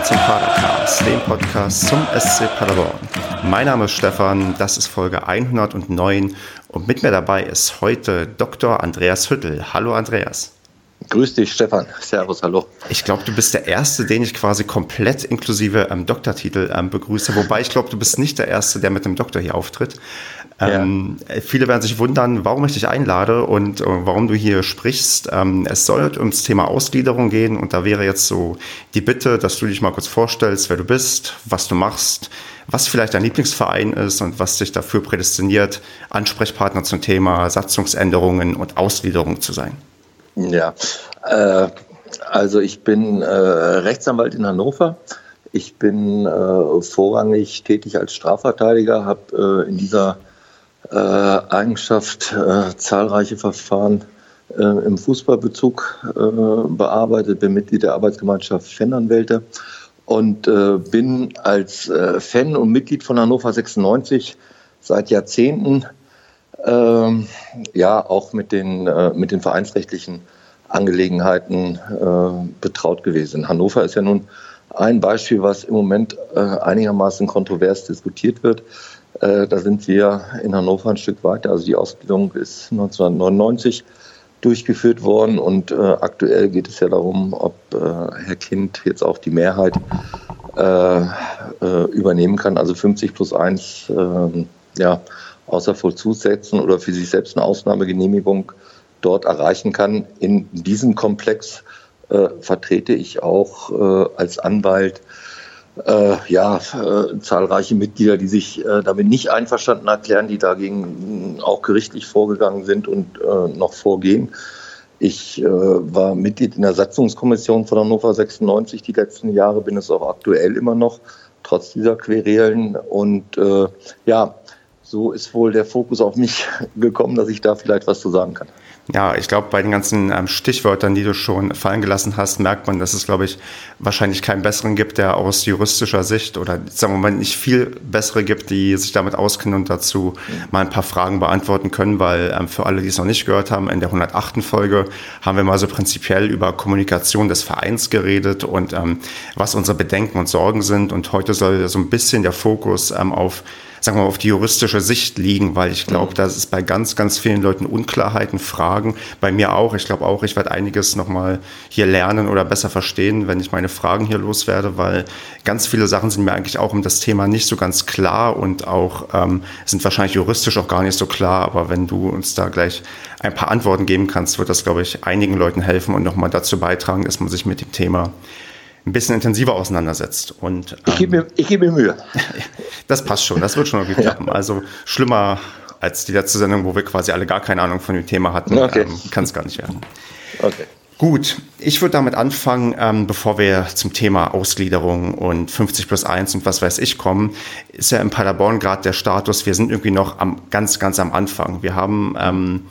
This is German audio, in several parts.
willkommen zum Padercast, dem Podcast zum SC Paderborn. Mein Name ist Stefan, das ist Folge 109 und mit mir dabei ist heute Dr. Andreas Hüttel. Hallo Andreas. Grüß dich, Stefan. Servus, hallo. Ich glaube, du bist der Erste, den ich quasi komplett inklusive ähm, Doktortitel ähm, begrüße. Wobei ich glaube, du bist nicht der Erste, der mit dem Doktor hier auftritt. Ähm, ja. Viele werden sich wundern, warum ich dich einlade und äh, warum du hier sprichst. Ähm, es soll ums Thema Ausgliederung gehen und da wäre jetzt so die Bitte, dass du dich mal kurz vorstellst, wer du bist, was du machst, was vielleicht dein Lieblingsverein ist und was dich dafür prädestiniert, Ansprechpartner zum Thema Satzungsänderungen und Ausgliederung zu sein. Ja, äh, also ich bin äh, Rechtsanwalt in Hannover. Ich bin äh, vorrangig tätig als Strafverteidiger, habe äh, in dieser äh, Eigenschaft äh, zahlreiche Verfahren im Fußballbezug bearbeitet, bin Mitglied der Arbeitsgemeinschaft Fananwälte und bin als Fan und Mitglied von Hannover 96 seit Jahrzehnten ähm, ja auch mit den, äh, mit den vereinsrechtlichen Angelegenheiten äh, betraut gewesen. Hannover ist ja nun ein Beispiel, was im Moment äh, einigermaßen kontrovers diskutiert wird. Äh, da sind wir in Hannover ein Stück weiter. Also die Ausbildung ist 1999 durchgeführt worden und äh, aktuell geht es ja darum, ob äh, Herr Kind jetzt auch die Mehrheit übernehmen kann, also 50 plus 1 ähm, ja, außer Vollzug setzen oder für sich selbst eine Ausnahmegenehmigung dort erreichen kann. In diesem Komplex äh, vertrete ich auch äh, als Anwalt äh, ja, äh, zahlreiche Mitglieder, die sich äh, damit nicht einverstanden erklären, die dagegen auch gerichtlich vorgegangen sind und äh, noch vorgehen. Ich war Mitglied in der Satzungskommission von Hannover 96 die letzten Jahre, bin es auch aktuell immer noch, trotz dieser Querelen. Und ja, so ist wohl der Fokus auf mich gekommen, dass ich da vielleicht was zu sagen kann. Ja, ich glaube, bei den ganzen ähm, Stichwörtern, die du schon fallen gelassen hast, merkt man, dass es, glaube ich, wahrscheinlich keinen besseren gibt, der aus juristischer Sicht oder sagen wir mal nicht viel bessere gibt, die sich damit auskennen und dazu mal ein paar Fragen beantworten können, weil ähm, für alle, die es noch nicht gehört haben, in der 108. Folge haben wir mal so prinzipiell über Kommunikation des Vereins geredet und ähm, was unsere Bedenken und Sorgen sind. Und heute soll so ein bisschen der Fokus ähm, auf sagen wir mal, auf die juristische Sicht liegen, weil ich glaube, mhm. da ist bei ganz, ganz vielen Leuten Unklarheiten, Fragen. Bei mir auch. Ich glaube auch, ich werde einiges nochmal hier lernen oder besser verstehen, wenn ich meine Fragen hier loswerde, weil ganz viele Sachen sind mir eigentlich auch um das Thema nicht so ganz klar und auch ähm, sind wahrscheinlich juristisch auch gar nicht so klar. Aber wenn du uns da gleich ein paar Antworten geben kannst, wird das, glaube ich, einigen Leuten helfen und nochmal dazu beitragen, dass man sich mit dem Thema ein bisschen intensiver auseinandersetzt. Und, ähm, ich gebe mir, geb mir Mühe. Das passt schon, das wird schon irgendwie klappen. Ja. Also schlimmer als die letzte Sendung, wo wir quasi alle gar keine Ahnung von dem Thema hatten, okay. ähm, kann es gar nicht werden. Okay. Gut, ich würde damit anfangen, ähm, bevor wir zum Thema Ausgliederung und 50 plus 1 und was weiß ich kommen, ist ja in Paderborn gerade der Status, wir sind irgendwie noch am, ganz, ganz am Anfang. Wir haben ähm,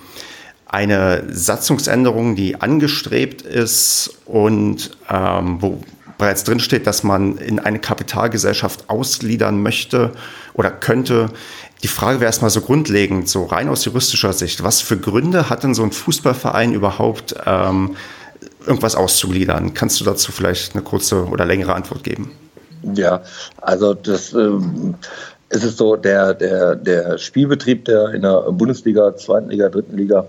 eine Satzungsänderung, die angestrebt ist und ähm, wo bereits drinsteht, dass man in eine Kapitalgesellschaft ausgliedern möchte oder könnte. Die Frage wäre erstmal so grundlegend, so rein aus juristischer Sicht. Was für Gründe hat denn so ein Fußballverein überhaupt, ähm, irgendwas auszugliedern? Kannst du dazu vielleicht eine kurze oder längere Antwort geben? Ja, also das ähm, es ist so, der, der, der Spielbetrieb, der in der Bundesliga, zweiten Liga, dritten Liga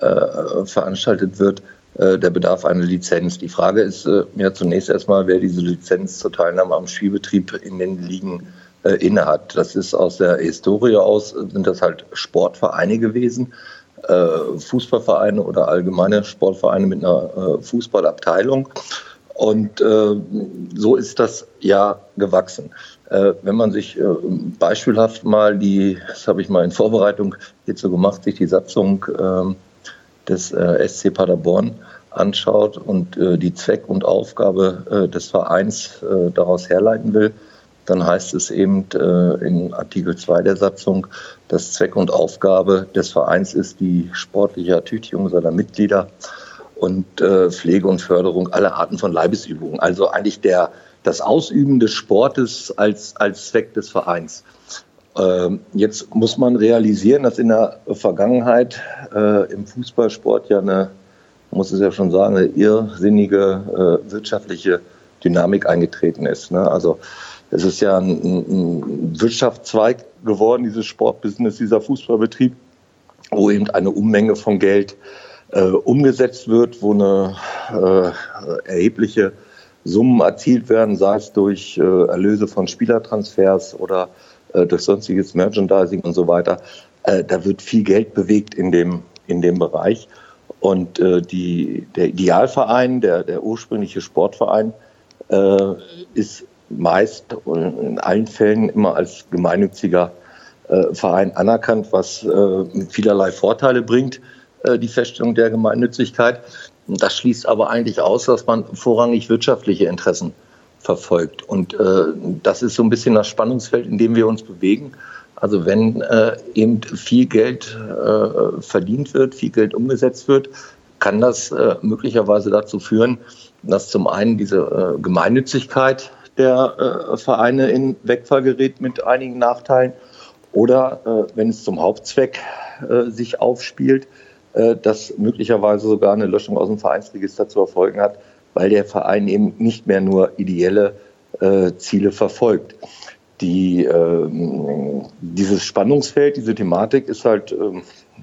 äh, veranstaltet wird, der bedarf einer Lizenz. Die Frage ist äh, ja zunächst erstmal, wer diese Lizenz zur Teilnahme am Spielbetrieb in den Ligen äh, innehat. Das ist aus der Historie aus, sind das halt Sportvereine gewesen, äh, Fußballvereine oder allgemeine Sportvereine mit einer äh, Fußballabteilung. Und äh, so ist das ja gewachsen. Äh, wenn man sich äh, beispielhaft mal die, das habe ich mal in Vorbereitung hierzu gemacht, sich die Satzung ähm, des äh, SC Paderborn anschaut und äh, die Zweck und Aufgabe äh, des Vereins äh, daraus herleiten will, dann heißt es eben äh, in Artikel 2 der Satzung, dass Zweck und Aufgabe des Vereins ist die sportliche Ertüchtigung seiner Mitglieder und äh, Pflege und Förderung aller Arten von Leibesübungen. Also eigentlich der, das Ausüben des Sportes als, als Zweck des Vereins. Ähm, jetzt muss man realisieren, dass in der Vergangenheit äh, im Fußballsport ja eine, muss es ja schon sagen, eine irrsinnige äh, wirtschaftliche Dynamik eingetreten ist. Ne? Also es ist ja ein, ein Wirtschaftszweig geworden, dieses Sportbusiness, dieser Fußballbetrieb, wo eben eine Unmenge von Geld äh, umgesetzt wird, wo eine äh, erhebliche Summen erzielt werden, sei es durch äh, Erlöse von Spielertransfers oder äh, durch sonstiges Merchandising und so weiter. Äh, da wird viel Geld bewegt in dem, in dem Bereich. Und äh, die, der Idealverein, der, der ursprüngliche Sportverein, äh, ist meist in allen Fällen immer als gemeinnütziger äh, Verein anerkannt, was äh, vielerlei Vorteile bringt, äh, die Feststellung der Gemeinnützigkeit. Das schließt aber eigentlich aus, dass man vorrangig wirtschaftliche Interessen verfolgt. Und äh, das ist so ein bisschen das Spannungsfeld, in dem wir uns bewegen. Also wenn äh, eben viel Geld äh, verdient wird, viel Geld umgesetzt wird, kann das äh, möglicherweise dazu führen, dass zum einen diese äh, Gemeinnützigkeit der äh, Vereine in Wegfall gerät mit einigen Nachteilen oder wenn es zum Hauptzweck sich aufspielt, dass möglicherweise sogar eine Löschung aus dem Vereinsregister zu erfolgen hat, weil der Verein eben nicht mehr nur ideelle Ziele verfolgt die, äh, dieses Spannungsfeld, diese Thematik ist halt, äh,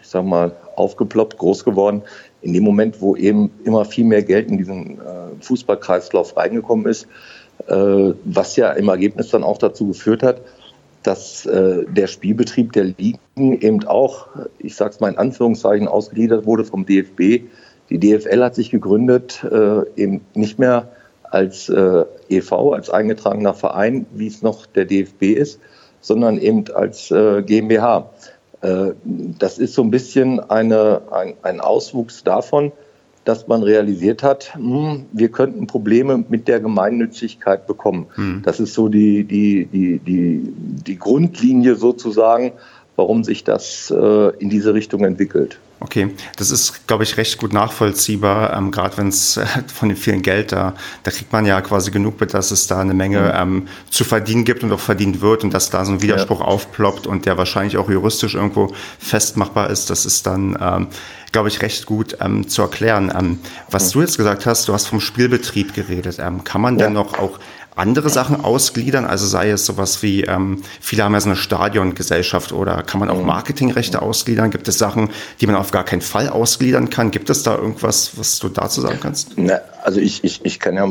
ich sag mal, aufgeploppt, groß geworden. In dem Moment, wo eben immer viel mehr Geld in diesen äh, Fußballkreislauf reingekommen ist, äh, was ja im Ergebnis dann auch dazu geführt hat, dass äh, der Spielbetrieb der Ligen eben auch, ich sage es mal in Anführungszeichen, ausgegliedert wurde vom DFB. Die DFL hat sich gegründet, äh, eben nicht mehr als äh, EV, als eingetragener Verein, wie es noch der DFB ist, sondern eben als äh, GmbH. Äh, das ist so ein bisschen eine, ein, ein Auswuchs davon, dass man realisiert hat, hm, wir könnten Probleme mit der Gemeinnützigkeit bekommen. Hm. Das ist so die, die, die, die, die Grundlinie sozusagen, warum sich das äh, in diese Richtung entwickelt. Okay, das ist, glaube ich, recht gut nachvollziehbar, ähm, gerade wenn es äh, von dem vielen Geld da, da kriegt man ja quasi genug mit, dass es da eine Menge mhm. ähm, zu verdienen gibt und auch verdient wird und dass da so ein Widerspruch ja. aufploppt und der wahrscheinlich auch juristisch irgendwo festmachbar ist. Das ist dann, ähm, glaube ich, recht gut ähm, zu erklären. Ähm, was mhm. du jetzt gesagt hast, du hast vom Spielbetrieb geredet. Ähm, kann man ja. denn noch auch andere Sachen ausgliedern? Also sei es sowas wie, ähm, viele haben ja so eine Stadiongesellschaft oder kann man auch mhm. Marketingrechte ausgliedern? Gibt es Sachen, die man auf gar keinen Fall ausgliedern kann? Gibt es da irgendwas, was du dazu sagen kannst? Na, also ich, ich, ich kann ja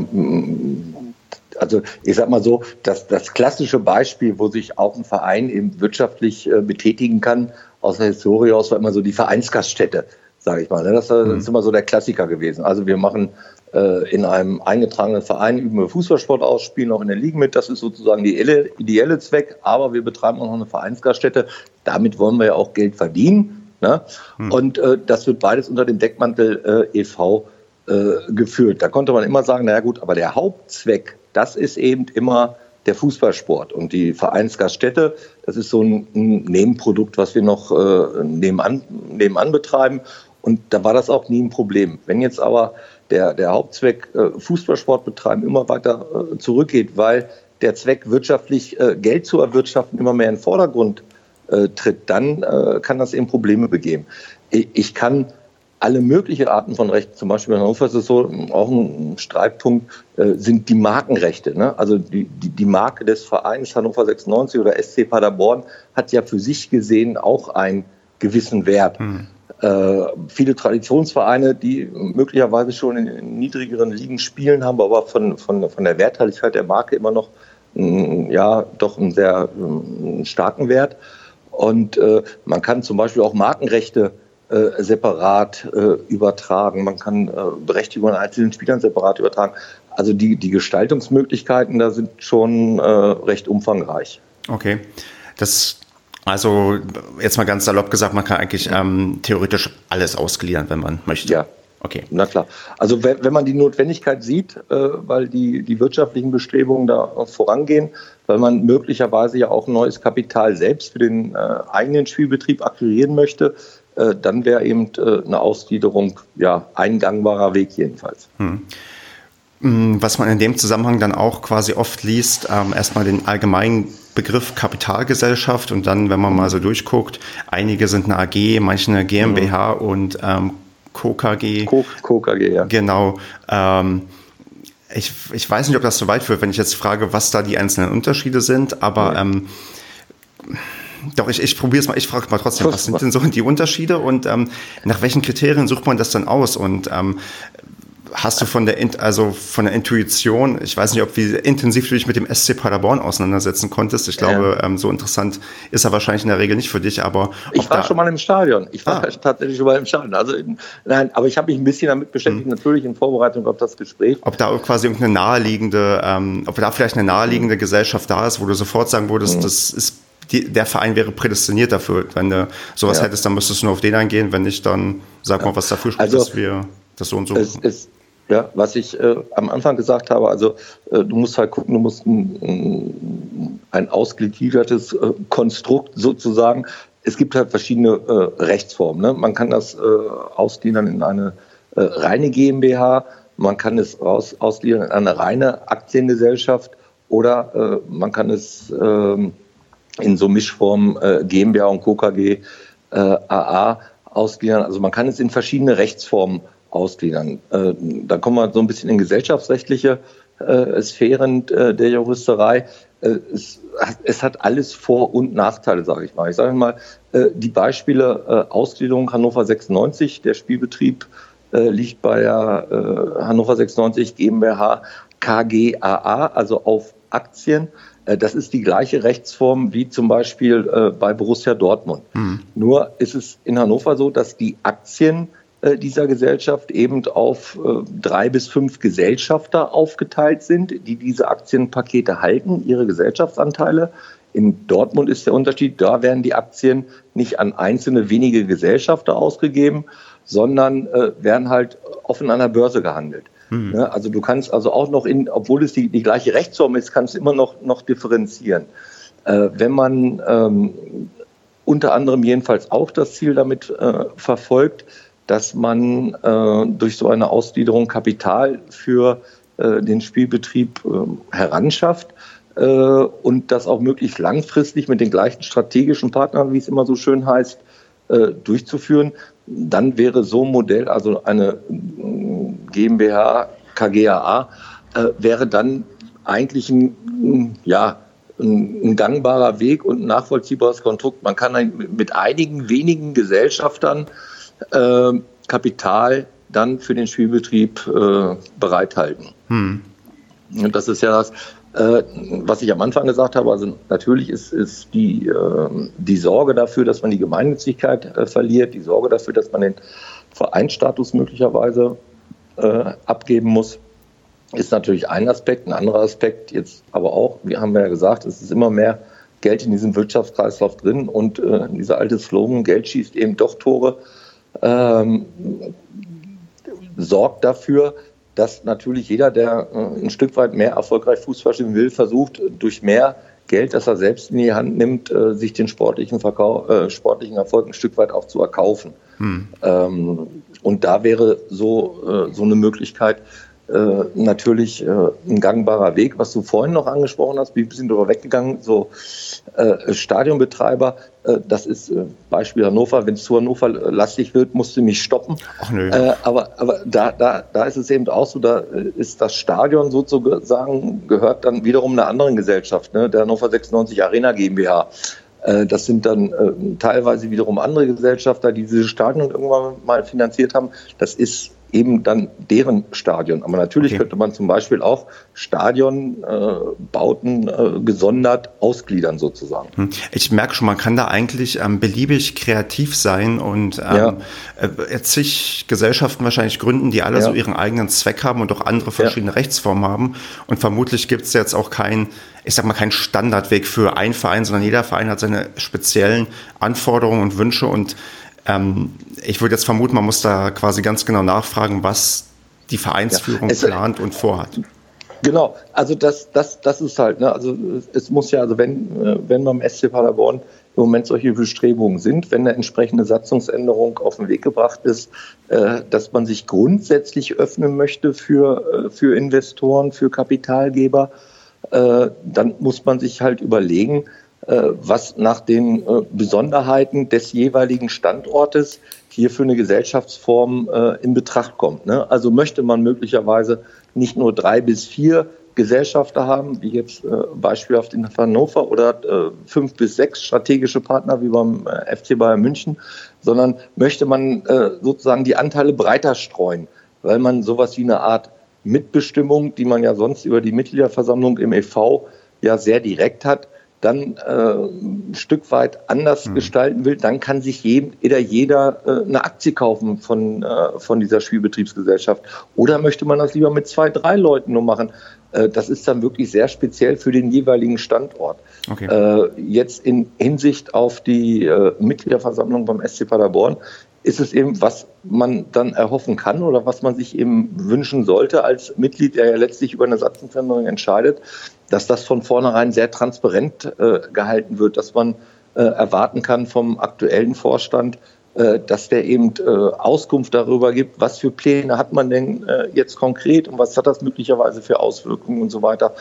also ich sag mal so, dass das klassische Beispiel, wo sich auch ein Verein eben wirtschaftlich äh, betätigen kann, aus der Historie aus, war immer so die Vereinsgaststätte, sage ich mal. Ne? Das, das mhm. ist immer so der Klassiker gewesen. Also wir machen in einem eingetragenen Verein üben wir Fußballsport aus, spielen auch in der Liga mit. Das ist sozusagen die ideelle Zweck. Aber wir betreiben auch noch eine Vereinsgaststätte. Damit wollen wir ja auch Geld verdienen. Ne? Hm. Und äh, das wird beides unter dem Deckmantel äh, e.V. Äh, geführt. Da konnte man immer sagen, naja gut, aber der Hauptzweck, das ist eben immer der Fußballsport. Und die Vereinsgaststätte, das ist so ein, ein Nebenprodukt, was wir noch äh, nebenan, nebenan betreiben. Und da war das auch nie ein Problem. Wenn jetzt aber der, der Hauptzweck äh, Fußballsport betreiben immer weiter äh, zurückgeht, weil der Zweck wirtschaftlich äh, Geld zu erwirtschaften immer mehr in den Vordergrund äh, tritt, dann äh, kann das eben Probleme begeben. Ich, ich kann alle möglichen Arten von Rechten, zum Beispiel in Hannover ist es so, auch ein Streitpunkt, äh, sind die Markenrechte. Ne? Also die, die, die Marke des Vereins Hannover 96 oder SC Paderborn hat ja für sich gesehen auch einen gewissen Wert. Hm viele Traditionsvereine, die möglicherweise schon in niedrigeren Ligen spielen, haben aber von, von, von der Werthaltigkeit der Marke immer noch ja, doch einen sehr einen starken Wert. Und äh, man kann zum Beispiel auch Markenrechte äh, separat äh, übertragen. Man kann äh, Berechtigungen einzelnen Spielern separat übertragen. Also die, die Gestaltungsmöglichkeiten da sind schon äh, recht umfangreich. Okay. Das also jetzt mal ganz salopp gesagt, man kann eigentlich ähm, theoretisch alles ausgliedern, wenn man möchte. Ja. Okay. Na klar. Also wenn, wenn man die Notwendigkeit sieht, äh, weil die, die wirtschaftlichen Bestrebungen da vorangehen, weil man möglicherweise ja auch neues Kapital selbst für den äh, eigenen Spielbetrieb akquirieren möchte, äh, dann wäre eben äh, eine Ausgliederung ja ein gangbarer Weg jedenfalls. Hm. hm. Was man in dem Zusammenhang dann auch quasi oft liest, ähm, erstmal den allgemeinen Begriff Kapitalgesellschaft und dann, wenn man mal so durchguckt, einige sind eine AG, manche eine GmbH mhm. und ähm, KKG. KKG, ja. Genau. Ähm, Ich, ich weiß nicht, ob das so weit führt, wenn ich jetzt frage, was da die einzelnen Unterschiede sind, aber ja. ähm, doch, ich, ich probiere es mal, ich frage mal trotzdem, was sind denn so die Unterschiede und ähm, nach welchen Kriterien sucht man das dann aus? Und ähm, hast du von der, also von der Intuition, ich weiß nicht, ob wie intensiv du dich mit dem SC Paderborn auseinandersetzen konntest. Ich glaube, ähm, so interessant ist er wahrscheinlich in der Regel nicht für dich, aber. Ich war schon mal im Stadion. Ich war ah. tatsächlich schon mal im Stadion. Also, nein, aber ich habe mich ein bisschen damit beschäftigt, hm. natürlich in Vorbereitung auf das Gespräch. Ob da quasi irgendeine naheliegende, ähm, ob da vielleicht eine naheliegende hm. Gesellschaft da ist, wo du sofort sagen würdest, hm. das ist die, der Verein wäre prädestiniert dafür. Wenn du sowas ja. hättest, dann müsstest du nur auf den eingehen. Wenn nicht, dann sag mal, was dafür spricht, also, dass wir das so und so. Es, es, ja, was ich äh, am Anfang gesagt habe, also äh, du musst halt gucken, du musst ein, ein ausgegliedertes äh, Konstrukt sozusagen. Es gibt halt verschiedene äh, Rechtsformen. Ne? Man kann das äh, ausgliedern in eine äh, reine GmbH, man kann es aus, ausgliedern in eine reine Aktiengesellschaft oder man kann es ähm, in so Mischformen GmbH und KKG AA ausgliedern. Also man kann es in verschiedene Rechtsformen ausgliedern. Äh, da kommen wir so ein bisschen in gesellschaftsrechtliche äh, Sphären äh, der Juristerei. Es, es, hat alles Vor- und Nachteile, sage ich mal. Ich sage mal, die Beispiele Ausgliederung Hannover 96, der Spielbetrieb liegt bei der Hannover 96 GmbH KGAA, also auf Aktien. Das ist die gleiche Rechtsform wie zum Beispiel bei Borussia Dortmund. Mhm. Nur ist es in Hannover so, dass die Aktien äh, dieser Gesellschaft eben auf äh, drei bis fünf Gesellschafter aufgeteilt sind, die diese Aktienpakete halten, ihre Gesellschaftsanteile. In Dortmund ist der Unterschied, da werden die Aktien nicht an einzelne wenige Gesellschafter ausgegeben, sondern äh, werden halt offen an der Börse gehandelt. Mhm. Ja, also du kannst also auch noch in, obwohl es die, die gleiche Rechtsform ist, kannst du immer noch, noch differenzieren. Äh, wenn man ähm, unter anderem jedenfalls auch das Ziel damit äh, verfolgt, dass man äh, durch so eine Ausgliederung Kapital für äh, den Spielbetrieb äh, heranschafft äh, und das auch möglichst langfristig mit den gleichen strategischen Partnern, wie es immer so schön heißt, äh, durchzuführen. Dann wäre so ein Modell, also eine äh, GmbH, KGAA, wäre dann eigentlich ein, ja, ein, gangbarer Weg und ein nachvollziehbares Konstrukt. Man kann mit einigen wenigen Gesellschaftern äh, Kapital dann für den Spielbetrieb äh, bereithalten. Hm. Und das ist ja das, äh, was ich am Anfang gesagt habe. Also natürlich ist, ist die, äh, die Sorge dafür, dass man die Gemeinnützigkeit äh, verliert, die Sorge dafür, dass man den Vereinsstatus möglicherweise äh, abgeben muss, ist natürlich ein Aspekt. Ein anderer Aspekt jetzt aber auch, wir haben ja gesagt, es ist immer mehr Geld in diesem Wirtschaftskreislauf drin und äh, dieser alte Slogan, Geld schießt eben doch Tore, ähm, sorgt dafür, dass natürlich jeder, der äh, ein Stück weit mehr erfolgreich Fußball spielen will, versucht, durch mehr Geld, das er selbst in die Hand nimmt, äh, sich den sportlichen, Verkauf, äh, sportlichen Erfolg ein Stück weit auch zu erkaufen. Hm. Ähm, und da wäre so, äh, so eine Möglichkeit, äh, natürlich äh, ein gangbarer Weg, was du vorhin noch angesprochen hast, bin ein bisschen drüber weggegangen, so äh, Stadionbetreiber, äh, das ist äh, Beispiel Hannover, wenn es zu Hannover lastig wird, musst du mich stoppen. Ach, nö. Aber aber da, da, da ist es eben auch so, da ist das Stadion sozusagen, gehört dann wiederum einer anderen Gesellschaft, ne, der Hannover 96 Arena GmbH. Das sind dann äh, teilweise wiederum andere Gesellschafter, die dieses Stadion irgendwann mal finanziert haben. Das ist eben dann deren Stadion. Aber natürlich okay. könnte man zum Beispiel auch Stadionbauten äh, äh, gesondert ausgliedern sozusagen. Hm. Ich merke schon, man kann da eigentlich ähm, beliebig kreativ sein und ähm, ja. äh, zig Gesellschaften wahrscheinlich gründen, die alle ja. so ihren eigenen Zweck haben und auch andere verschiedene ja. Rechtsformen haben. Und vermutlich gibt es jetzt auch kein ich sag mal, kein Standardweg für einen Verein, sondern jeder Verein hat seine speziellen Anforderungen und Wünsche und ähm, ich würde jetzt vermuten, man muss da quasi ganz genau nachfragen, was die Vereinsführung ja, es, plant und vorhat. Genau, also das, das, das ist halt, ne, also es muss ja, also wenn, äh, wenn beim SC Paderborn im Moment solche Bestrebungen sind, wenn eine entsprechende Satzungsänderung auf den Weg gebracht ist, äh, dass man sich grundsätzlich öffnen möchte für, äh, für Investoren, für Kapitalgeber, dann muss man sich halt überlegen, äh, was nach den äh, Besonderheiten des jeweiligen Standortes hier für eine Gesellschaftsform äh, in Betracht kommt. Ne? Also möchte man möglicherweise nicht nur drei bis vier Gesellschafter haben, wie jetzt äh, beispielhaft in Hannover, oder äh, fünf bis sechs strategische Partner wie beim äh, FC Bayern München, sondern möchte man äh, sozusagen die Anteile breiter streuen, weil man sowas wie eine Art Mitbestimmung, die man ja sonst über die Mitgliederversammlung im EV ja sehr direkt hat, dann äh, ein Stück weit anders mhm. gestalten will, dann kann sich jeder, jeder äh, eine Aktie kaufen von, äh, von dieser Spielbetriebsgesellschaft. Oder möchte man das lieber mit zwei, drei Leuten nur machen? Äh, das ist dann wirklich sehr speziell für den jeweiligen Standort. Okay. Äh, jetzt in Hinsicht auf die äh, Mitgliederversammlung beim SC Paderborn ist es eben, was man dann erhoffen kann oder was man sich eben wünschen sollte als Mitglied, der ja letztlich über eine Satzungsänderung entscheidet, dass das von vornherein sehr transparent äh, gehalten wird, dass man äh, erwarten kann vom aktuellen Vorstand, äh, dass der eben äh, Auskunft darüber gibt, was für Pläne hat man denn äh, jetzt konkret und was hat das möglicherweise für Auswirkungen und so weiter.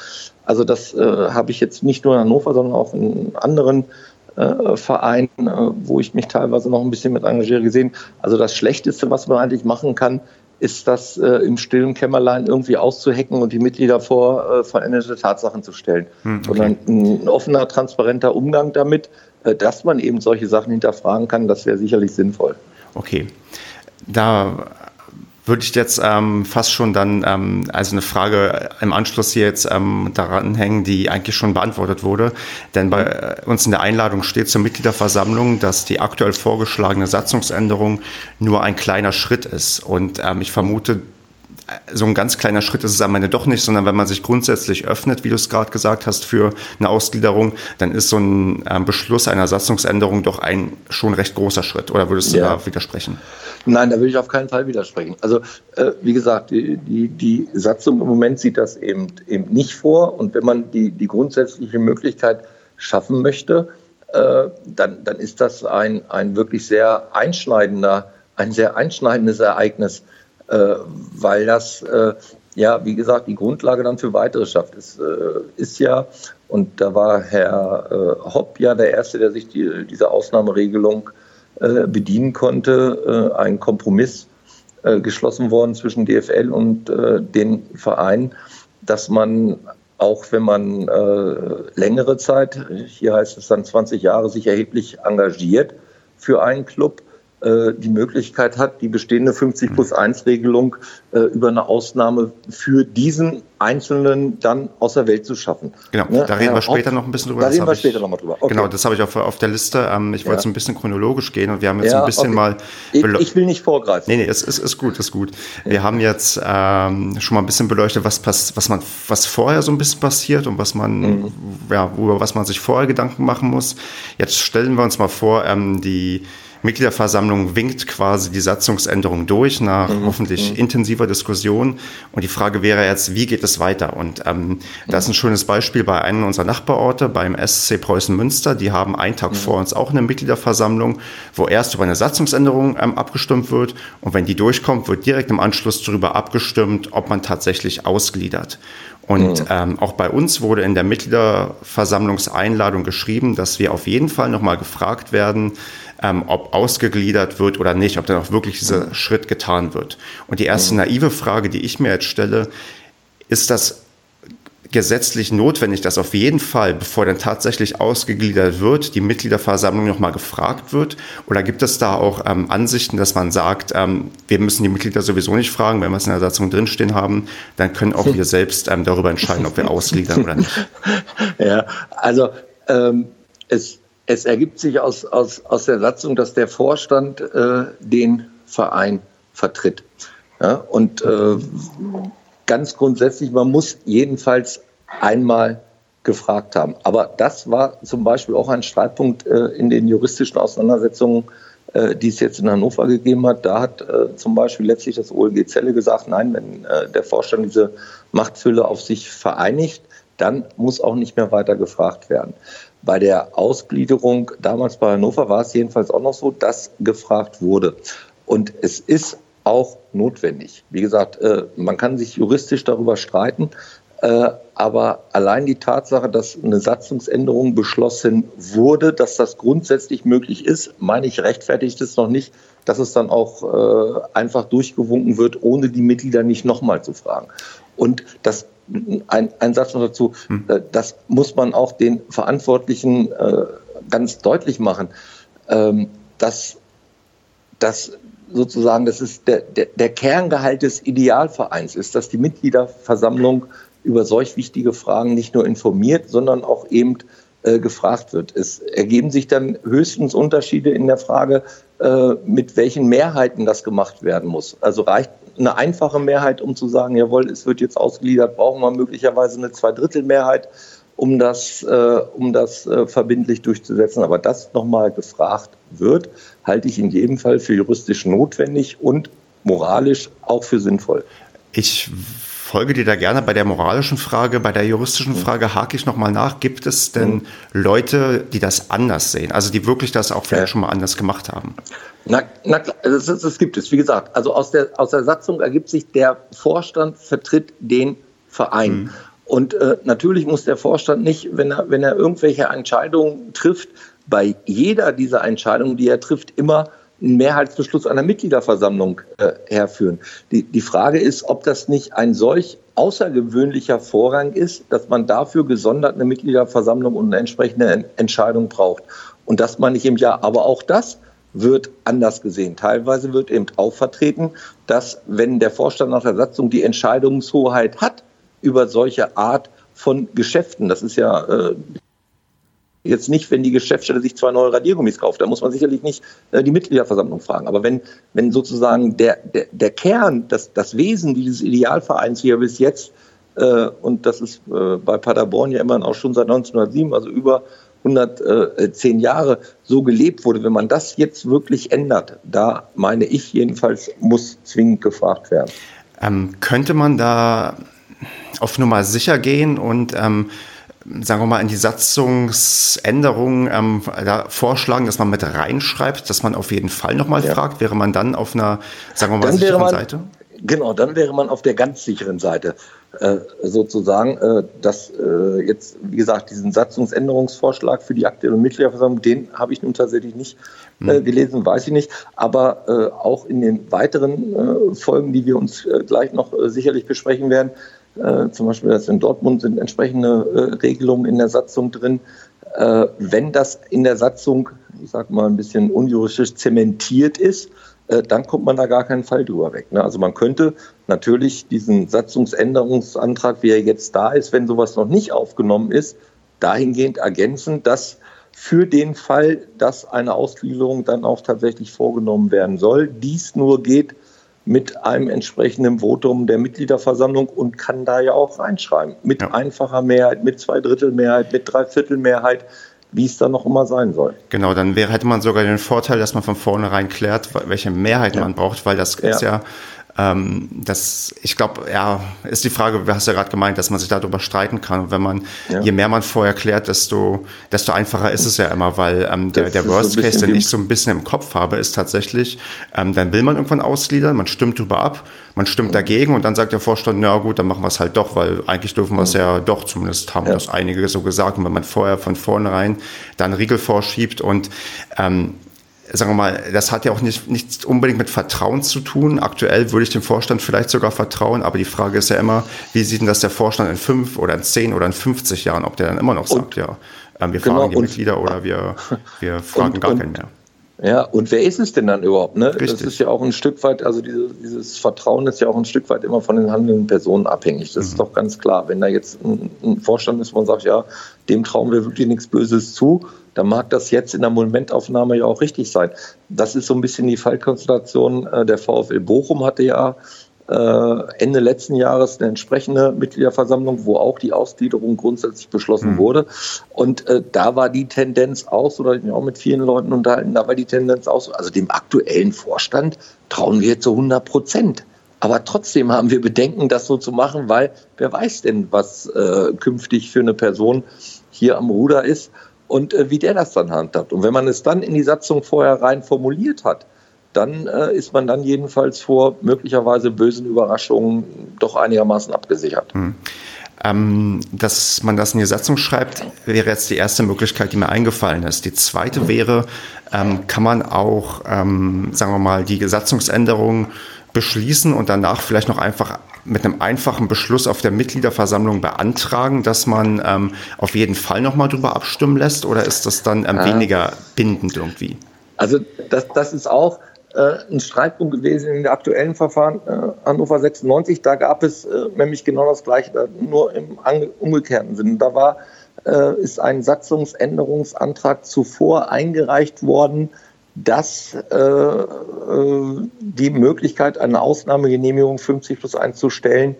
Also das äh, habe ich jetzt nicht nur in Hannover, sondern auch in anderen Vereinen, wo ich mich teilweise noch ein bisschen mit engagiere, gesehen. Also das Schlechteste, was man eigentlich machen kann, ist das äh, im stillen Kämmerlein irgendwie auszuhacken und die Mitglieder vor äh, veränderte Tatsachen zu stellen. Hm, okay. Sondern ein offener, transparenter Umgang damit, äh, dass man eben solche Sachen hinterfragen kann, das wäre sicherlich sinnvoll. Okay. Da würde ich jetzt ähm, fast schon dann, ähm, also eine Frage im Anschluss hier jetzt ähm, daran hängen, die eigentlich schon beantwortet wurde. Denn bei äh, uns in der Einladung steht zur Mitgliederversammlung, dass die aktuell vorgeschlagene Satzungsänderung nur ein kleiner Schritt ist. Und ähm, ich vermute, so ein ganz kleiner Schritt ist es am Ende doch nicht, sondern wenn man sich grundsätzlich öffnet, wie du es gerade gesagt hast, für eine Ausgliederung, dann ist so ein ähm, Beschluss einer Satzungsänderung doch ein schon recht großer Schritt. Oder würdest du ja. da widersprechen? Nein, da will ich auf keinen Fall widersprechen. Also äh, wie gesagt, die, die, die Satzung im Moment sieht das eben, eben nicht vor. Und wenn man die, die grundsätzliche Möglichkeit schaffen möchte, äh, dann, dann ist das ein, ein wirklich sehr einschneidender, ein sehr einschneidendes Ereignis weil das äh, ja, wie gesagt, die Grundlage dann für weitere schafft. Es äh, ist ja, und da war Herr Hopp ja der Erste, der sich die, diese Ausnahmeregelung bedienen konnte, ein Kompromiss geschlossen worden zwischen DFL und den Vereinen, dass man auch wenn man längere Zeit, hier heißt es dann 20 Jahre, sich erheblich engagiert für einen Club, äh, die Möglichkeit hat, die bestehende 50 plus 1 Regelung äh, über eine Ausnahme für diesen Einzelnen dann aus der Welt zu schaffen. Genau, ne? da reden wir später noch ein bisschen drüber. Da reden wir später noch mal drüber. Okay. Genau, das habe ich auf, auf der Liste. Ähm, ich wollte ja. so ein bisschen chronologisch gehen und wir haben jetzt ja, ein bisschen okay. mal. Ich, ich, will nicht vorgreifen. Nee, nee, es ist, ist gut, ist gut. Ja. Wir haben jetzt ähm, schon mal ein bisschen beleuchtet, was, pass, was, man, was vorher so ein bisschen passiert und was man, mhm. ja, über was man sich vorher Gedanken machen muss. Jetzt stellen wir uns mal vor, ähm, die Mitgliederversammlung winkt quasi die Satzungsänderung durch nach mhm. hoffentlich mhm. intensiver Diskussion. Und die Frage wäre jetzt, wie geht es weiter? Und ähm, das ist ein schönes Beispiel bei einem unserer Nachbarorte, beim SC Preußen Münster. Die haben einen Tag mhm. vor uns auch eine Mitgliederversammlung, wo erst über eine Satzungsänderung ähm, abgestimmt wird. Und wenn die durchkommt, wird direkt im Anschluss darüber abgestimmt, ob man tatsächlich ausgliedert. Und mhm. ähm, auch bei uns wurde in der Mitgliederversammlungseinladung geschrieben, dass wir auf jeden Fall nochmal gefragt werden, ähm, ob ausgegliedert wird oder nicht, ob dann auch wirklich dieser Schritt getan wird. Und die erste mhm. naive Frage, die ich mir jetzt stelle, ist das gesetzlich notwendig, dass auf jeden Fall, bevor dann tatsächlich ausgegliedert wird, die Mitgliederversammlung nochmal gefragt wird? Oder gibt es da auch ähm, Ansichten, dass man sagt, ähm, wir müssen die Mitglieder sowieso nicht fragen, wenn wir es in der Satzung drinstehen haben, dann können auch wir selbst ähm, darüber entscheiden, ob wir ausgliedern oder nicht? Ja, also ähm, es es ergibt sich aus, aus, aus der Satzung, dass der Vorstand äh, den Verein vertritt. Ja, und äh, ganz grundsätzlich, man muss jedenfalls einmal gefragt haben. Aber das war zum Beispiel auch ein Streitpunkt äh, in den juristischen Auseinandersetzungen, äh, die es jetzt in Hannover gegeben hat. Da hat äh, zum Beispiel letztlich das OLG Zelle gesagt, nein, wenn äh, der Vorstand diese Machtfülle auf sich vereinigt, dann muss auch nicht mehr weiter gefragt werden. Bei der Ausgliederung damals bei Hannover war es jedenfalls auch noch so, dass gefragt wurde. Und es ist auch notwendig. Wie gesagt, äh, man kann sich juristisch darüber streiten, äh, aber allein die Tatsache, dass eine Satzungsänderung beschlossen wurde, dass das grundsätzlich möglich ist, meine ich, rechtfertigt es noch nicht, dass es dann auch äh, einfach durchgewunken wird, ohne die Mitglieder nicht nochmal zu fragen. Und das ein, ein Satz noch dazu, hm. Äh, das muss man auch den Verantwortlichen äh, ganz deutlich machen, ähm, dass, dass sozusagen, das ist der, der, der Kerngehalt des Idealvereins ist, dass die Mitgliederversammlung über solch wichtige Fragen nicht nur informiert, sondern auch eben äh, gefragt wird. Es ergeben sich dann höchstens Unterschiede in der Frage, äh, mit welchen Mehrheiten das gemacht werden muss. Also reicht eine einfache Mehrheit, um zu sagen, jawohl, es wird jetzt ausgeliefert, brauchen wir möglicherweise eine Zweidrittelmehrheit, um das, äh, um das äh, verbindlich durchzusetzen. Aber das nochmal gefragt wird, halte ich in jedem Fall für juristisch notwendig und moralisch auch für sinnvoll. Ich folge dir da gerne bei der moralischen Frage, bei der juristischen Frage hake ich nochmal nach. Gibt es denn mhm. Leute, die das anders sehen? Also die wirklich das auch vielleicht ja. schon mal anders gemacht haben? Na, na klar, das, das, gibt es. Wie gesagt, also aus der, aus der Satzung ergibt sich, der Vorstand vertritt den Verein. Mhm. Und äh, natürlich muss der Vorstand nicht, wenn er, wenn er irgendwelche Entscheidungen trifft, bei jeder dieser Entscheidungen, die er trifft, immer einen Mehrheitsbeschluss einer Mitgliederversammlung äh, herführen. Die, die Frage ist, ob das nicht ein solch außergewöhnlicher Vorrang ist, dass man dafür gesondert eine Mitgliederversammlung und eine entsprechende Entscheidung braucht. Und das meine ich im Jahr. Aber auch das wird anders gesehen. Teilweise wird eben auch vertreten, dass wenn der Vorstand nach der Satzung die Entscheidungshoheit hat über solche Art von Geschäften, das ist ja äh, Jetzt nicht, wenn die Geschäftsstelle sich zwei neue Radiergummis kauft, da muss man sicherlich nicht äh, die Mitgliederversammlung fragen. Aber wenn, wenn sozusagen der, der, der Kern, das, das Wesen dieses Idealvereins, wie er bis jetzt, äh, und das ist äh, bei Paderborn ja immerhin auch schon seit 1907, also über 110 Jahre so gelebt wurde, wenn man das jetzt wirklich ändert, da meine ich jedenfalls, muss zwingend gefragt werden. Ähm, könnte man da auf Nummer sicher gehen und ähm, sagen wir mal, in die Satzungsänderungen ähm, da vorschlagen, dass man mit reinschreibt, dass man auf jeden Fall nochmal ja. fragt? Wäre man dann auf einer, sagen wir mal, dann sicheren man, Seite? Genau, dann wäre man auf der ganz sicheren Seite äh, sozusagen. Äh, dass äh, jetzt, wie gesagt, diesen Satzungsänderungsvorschlag für die aktuelle Mitgliederversammlung, den habe ich nun tatsächlich nicht äh, hm. gelesen, weiß ich nicht. Aber äh, auch in den weiteren äh, Folgen, die wir uns gleich noch sicherlich besprechen werden, äh, zum Beispiel dass in Dortmund sind entsprechende äh, Regelungen in der Satzung drin. Äh, wenn das in der Satzung, ich sage mal ein bisschen unjuristisch zementiert ist, äh, dann kommt man da gar keinen Fall drüber weg. Ne? Also man könnte natürlich diesen Satzungsänderungsantrag, wie er jetzt da ist, wenn sowas noch nicht aufgenommen ist, dahingehend ergänzen, dass für den Fall, dass eine Ausgliederung dann auch tatsächlich vorgenommen werden soll, dies nur geht, mit einem entsprechenden Votum der Mitgliederversammlung und kann da ja auch reinschreiben. Mit ja. einfacher Mehrheit, mit Zweidrittelmehrheit, mit Dreiviertelmehrheit, wie es dann noch immer sein soll. Genau, dann wäre, hätte man sogar den Vorteil, dass man von vornherein klärt, welche Mehrheit ja. man braucht, weil das ist ja ähm, das, ich glaube, ja, ist die Frage, du hast ja gerade gemeint, dass man sich darüber streiten kann. Und wenn man, ja. je mehr man vorher klärt, desto, desto einfacher ist es ja immer, weil ähm, der, der Worst so Case, den ich so ein bisschen im Kopf habe, ist tatsächlich, ähm, dann will man irgendwann ausgliedern, man stimmt drüber ab, man stimmt dagegen und dann sagt der Vorstand, na gut, dann machen wir es halt doch, weil eigentlich dürfen wir es ja doch, zumindest haben ja. das einige so gesagt. Und wenn man vorher von vornherein dann Riegel vorschiebt und ähm, sagen wir mal, das hat ja auch nicht, nichts unbedingt mit Vertrauen zu tun. Aktuell würde ich dem Vorstand vielleicht sogar vertrauen, aber die Frage ist ja immer, wie sieht denn das der Vorstand in fünf oder in zehn oder in 50 Jahren, ob der dann immer noch sagt, und, ja, ähm, wir genau, fragen die Mitglieder oder wir, wir fragen und, gar keinen mehr. Ja, und wer ist es denn dann überhaupt? Ne? Richtig. Das ist ja auch ein Stück weit, also diese, dieses Vertrauen ist ja auch ein Stück weit immer von den handelnden Personen abhängig. Das mhm. ist doch ganz klar. Wenn da jetzt ein, ein Vorstand ist, wo man sagt, ja, dem trauen wir wirklich nichts Böses zu, dann mag das jetzt in der Momentaufnahme ja auch richtig sein. Das ist so ein bisschen die Fallkonstellation. Äh, der VfL Bochum hatte ja Ende letzten Jahres eine entsprechende Mitgliederversammlung, wo auch die Ausgliederung grundsätzlich beschlossen mhm. wurde. Und äh, da war die Tendenz auch, so da ich mich auch mit vielen Leuten unterhalten, da war die Tendenz auch so, also dem aktuellen Vorstand trauen wir zu 100 Prozent. Aber trotzdem haben wir Bedenken, das so zu machen, weil wer weiß denn, was äh, künftig für eine Person hier am Ruder ist und äh, wie der das dann handhabt. Und wenn man es dann in die Satzung vorher rein formuliert hat, dann äh, ist man dann jedenfalls vor möglicherweise bösen Überraschungen doch einigermaßen abgesichert. Hm. Ähm, dass man das in die Satzung schreibt, wäre jetzt die erste Möglichkeit, die mir eingefallen ist. Die zweite wäre, ähm, kann man auch, ähm, sagen wir mal, die Satzungsänderung beschließen und danach vielleicht noch einfach mit einem einfachen Beschluss auf der Mitgliederversammlung beantragen, dass man ähm, auf jeden Fall nochmal drüber abstimmen lässt? Oder ist das dann ähm, weniger bindend irgendwie? Also das, das ist auch äh, ein Streitpunkt gewesen in den aktuellen Verfahren äh, Hannover 96. Da gab es äh, nämlich genau das Gleiche, nur im umgekehrten Sinne. Da war, äh, ist ein Satzungsänderungsantrag zuvor eingereicht worden, dass äh, äh, die Möglichkeit, eine Ausnahmegenehmigung 50 plus 1 zu stellen,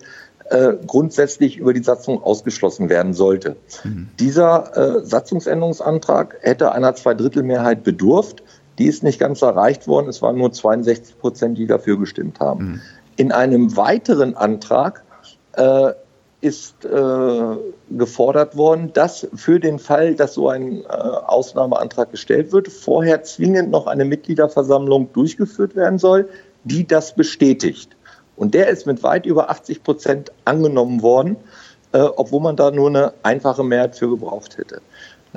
äh, grundsätzlich über die Satzung ausgeschlossen werden sollte. Mhm. Dieser äh, Satzungsänderungsantrag hätte einer Zweidrittelmehrheit bedurft. Die ist nicht ganz erreicht worden. Es waren nur 62 Prozent, die dafür gestimmt haben. Mhm. In einem weiteren Antrag äh, ist äh, gefordert worden, dass für den Fall, dass so ein äh, Ausnahmeantrag gestellt wird, vorher zwingend noch eine Mitgliederversammlung durchgeführt werden soll, die das bestätigt. Und der ist mit weit über 80 Prozent angenommen worden, äh, obwohl man da nur eine einfache Mehrheit für gebraucht hätte.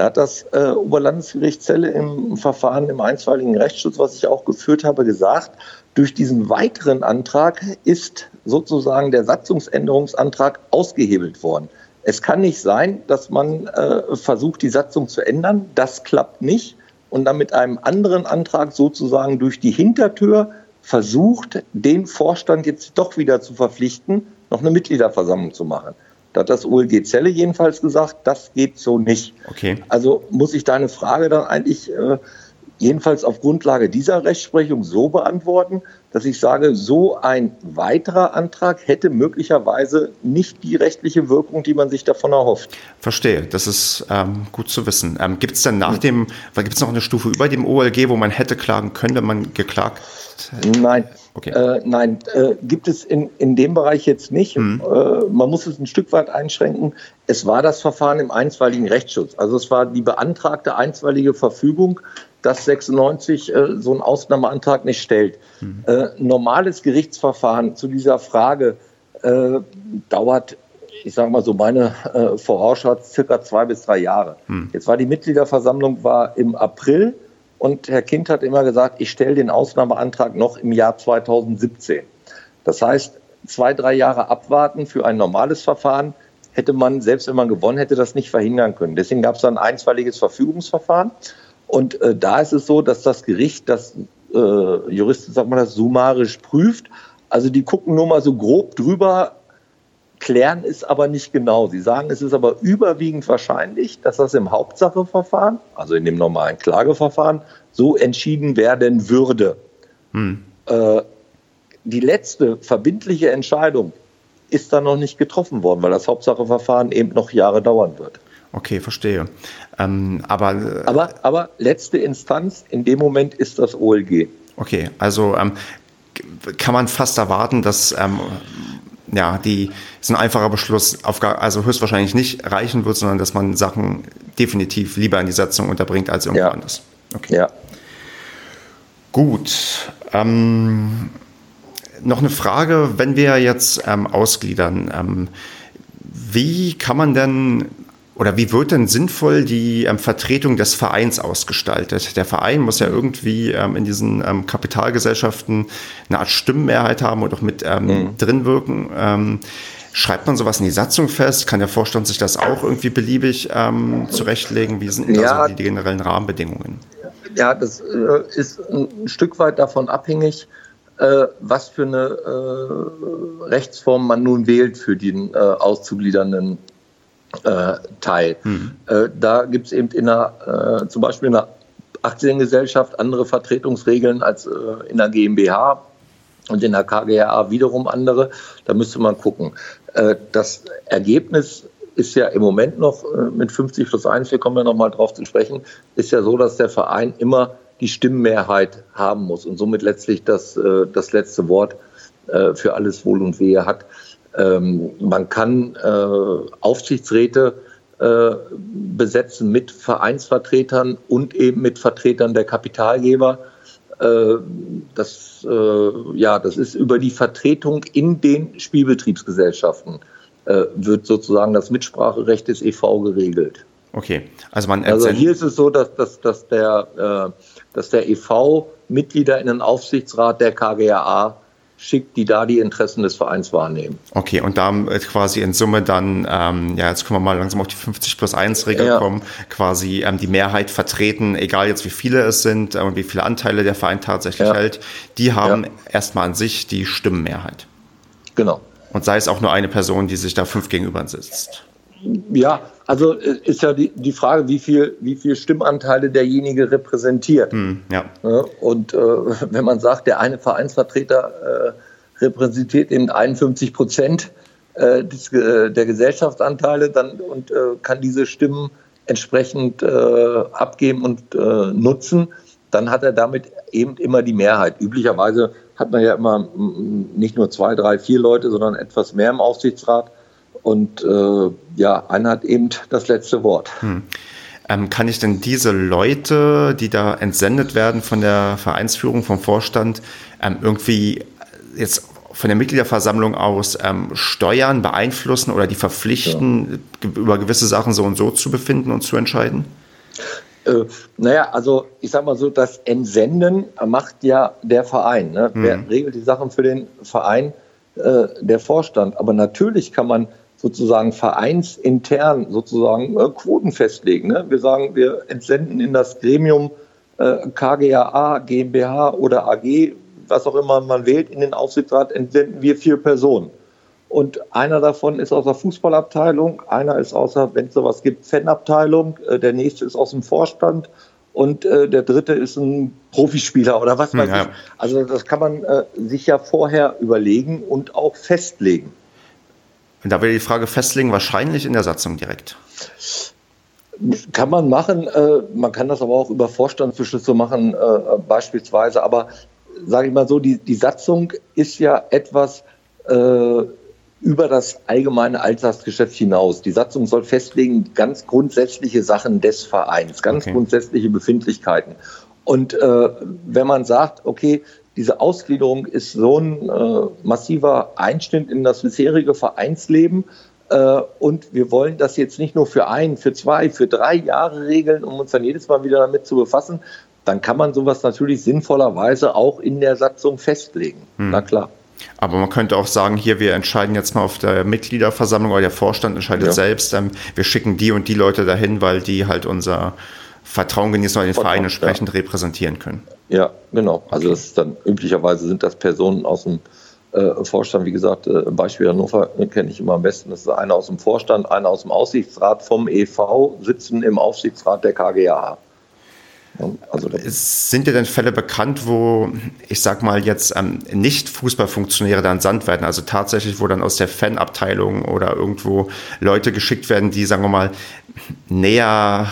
Da hat das äh, Oberlandesgericht Celle im Verfahren im einstweiligen Rechtsschutz, was ich auch geführt habe, gesagt, durch diesen weiteren Antrag ist sozusagen der Satzungsänderungsantrag ausgehebelt worden. Es kann nicht sein, dass man äh, versucht, die Satzung zu ändern. Das klappt nicht. Und dann mit einem anderen Antrag sozusagen durch die Hintertür versucht, den Vorstand jetzt doch wieder zu verpflichten, noch eine Mitgliederversammlung zu machen. Da hat das OLG Zelle jedenfalls gesagt, das geht so nicht. Okay. Also muss ich deine Frage dann eigentlich äh, jedenfalls auf Grundlage dieser Rechtsprechung so beantworten, dass ich sage, so ein weiterer Antrag hätte möglicherweise nicht die rechtliche Wirkung, die man sich davon erhofft. Verstehe, das ist ähm, gut zu wissen. Ähm, gibt es denn nach hm. dem, gibt es noch eine Stufe über dem OLG, wo man hätte klagen können, wenn man geklagt hätte? Nein, okay. äh, nein, äh, gibt es in, in dem Bereich jetzt nicht. Hm. Äh, man muss es ein Stück weit einschränken. Es war das Verfahren im einstweiligen Rechtsschutz. Also es war die beantragte einstweilige Verfügung dass 96 äh, so einen Ausnahmeantrag nicht stellt. Mhm. Äh, normales Gerichtsverfahren zu dieser Frage äh, dauert, ich sage mal so, meine äh, Vorausschau circa zwei bis drei Jahre. Mhm. Jetzt war die Mitgliederversammlung war im April und Herr Kind hat immer gesagt, ich stelle den Ausnahmeantrag noch im Jahr 2017. Das heißt, zwei, drei Jahre abwarten für ein normales Verfahren hätte man, selbst wenn man gewonnen hätte, das nicht verhindern können. Deswegen gab es dann ein einstweiliges Verfügungsverfahren. Und äh, da ist es so, dass das Gericht das äh, Juristen, sagt man das, summarisch prüft. Also die gucken nur mal so grob drüber, klären es aber nicht genau. Sie sagen, es ist aber überwiegend wahrscheinlich, dass das im Hauptsacheverfahren, also in dem normalen Klageverfahren, so entschieden werden würde. Hm. Äh, die letzte verbindliche Entscheidung ist dann noch nicht getroffen worden, weil das Hauptsacheverfahren eben noch Jahre dauern wird. Okay, verstehe. Ähm, aber, äh, aber, aber letzte Instanz in dem Moment ist das OLG. Okay, also ähm, kann man fast erwarten, dass ähm, ja, die, so ein einfacher Beschluss auf also höchstwahrscheinlich nicht reichen wird, sondern dass man Sachen definitiv lieber in die Satzung unterbringt als irgendwo ja. anders. Okay. Ja. Gut. Ähm, noch eine Frage, wenn wir jetzt ähm, ausgliedern. Ähm, wie kann man denn oder wie wird denn sinnvoll die ähm, Vertretung des Vereins ausgestaltet? Der Verein muss ja irgendwie ähm, in diesen ähm, Kapitalgesellschaften eine Art Stimmenmehrheit haben und auch mit ähm, mhm. drin wirken. Ähm, schreibt man sowas in die Satzung fest? Kann der Vorstand sich das auch irgendwie beliebig ähm, zurechtlegen? Wie sind ja, also die generellen Rahmenbedingungen? Ja, das äh, ist ein Stück weit davon abhängig, äh, was für eine äh, Rechtsform man nun wählt für den äh, auszugliedernden äh, Teil. Mhm. Äh, da gibt es eben in einer, äh, zum Beispiel in einer Aktiengesellschaft andere Vertretungsregeln als äh, in der GmbH und in der KGA wiederum andere. Da müsste man gucken. Äh, das Ergebnis ist ja im Moment noch äh, mit 50 plus 1, wir kommen ja nochmal drauf zu sprechen, ist ja so, dass der Verein immer die Stimmenmehrheit haben muss und somit letztlich das, das letzte Wort für alles Wohl und Wehe hat. Ähm, man kann äh, Aufsichtsräte äh, besetzen mit Vereinsvertretern und eben mit Vertretern der Kapitalgeber. Äh, das, äh, ja, das ist über die Vertretung in den Spielbetriebsgesellschaften äh, wird sozusagen das Mitspracherecht des EV geregelt. Okay, also man Also hier ist es so, dass, dass, dass der, äh, dass der EV Mitglieder in den Aufsichtsrat der KGAA schickt, die da die Interessen des Vereins wahrnehmen. Okay, und da äh, quasi in Summe dann, ähm, ja, jetzt können wir mal langsam auf die 50 plus 1 Regel ja. kommen, quasi ähm, die Mehrheit vertreten, egal jetzt wie viele es sind äh, und wie viele Anteile der Verein tatsächlich ja. hält, die haben ja. erstmal an sich die Stimmenmehrheit. Genau. Und sei es auch nur eine Person, die sich da fünf gegenüber sitzt. Ja, also äh, ist ja die, die Frage, wie viel, wie viel Stimmanteile derjenige repräsentiert. Hm, ja. Und äh, wenn man sagt, der eine Vereinsvertreter äh, repräsentiert eben 51 Prozent äh, des, äh, der Gesellschaftsanteile dann, und äh, kann diese Stimmen entsprechend abgeben und nutzen, dann hat er damit eben immer die Mehrheit. Üblicherweise hat man ja immer nicht nur zwei, drei, vier Leute, sondern etwas mehr im Aufsichtsrat. Und äh, ja, einer hat eben das letzte Wort. Hm. Ähm, kann ich denn diese Leute, die da entsendet werden von der Vereinsführung, vom Vorstand, ähm, irgendwie jetzt von der Mitgliederversammlung aus ähm, steuern, beeinflussen oder die verpflichten, ja. über gewisse Sachen so und so zu befinden und zu entscheiden? Äh, naja, also ich sag mal so, das Entsenden macht ja der Verein. Ne? Hm. Wer regelt die Sachen für den Verein? Äh, der Vorstand. Aber natürlich kann man sozusagen vereinsintern sozusagen äh, Quoten festlegen. Ne? Wir sagen, wir entsenden in das Gremium äh, KGAA, GmbH oder AG, was auch immer man wählt, in den Aufsichtsrat entsenden wir vier Personen. Und einer davon ist aus der Fußballabteilung, einer ist aus der, wenn es sowas gibt, Fanabteilung, äh, der nächste ist aus dem Vorstand und äh, der dritte ist ein Profispieler oder was weiß ja. ich. Also das kann man äh, sich ja vorher überlegen und auch festlegen. Und da wäre die Frage festlegen, wahrscheinlich in der Satzung direkt. Kann man machen, äh, man kann das aber auch über Vorstandsbeschlüsse machen, äh, beispielsweise. Aber sage ich mal so, die, die Satzung ist ja etwas äh, über das allgemeine Alltagsgeschäft hinaus. Die Satzung soll festlegen ganz grundsätzliche Sachen des Vereins, ganz okay. grundsätzliche Befindlichkeiten. Und äh, wenn man sagt, okay, diese Ausgliederung ist so ein äh, massiver Einschnitt in das bisherige Vereinsleben. Äh, und wir wollen das jetzt nicht nur für ein, für zwei, für drei Jahre regeln, um uns dann jedes Mal wieder damit zu befassen. Dann kann man sowas natürlich sinnvollerweise auch in der Satzung festlegen. Hm. Na klar. Aber man könnte auch sagen, hier, wir entscheiden jetzt mal auf der Mitgliederversammlung oder der Vorstand entscheidet ja. selbst. Ähm, wir schicken die und die Leute dahin, weil die halt unser Vertrauen genießen oder den Vertrauen, Verein entsprechend ja. repräsentieren können. Ja, genau. Also das ist dann üblicherweise sind das Personen aus dem äh, Vorstand, wie gesagt, äh, Beispiel Hannover kenne ich immer am besten. Das ist einer aus dem Vorstand, einer aus dem Aufsichtsrat vom EV, sitzen im Aufsichtsrat der KGA. Also sind dir denn Fälle bekannt, wo, ich sag mal jetzt, ähm, nicht Fußballfunktionäre dann entsandt werden, also tatsächlich, wo dann aus der Fanabteilung oder irgendwo Leute geschickt werden, die, sagen wir mal, näher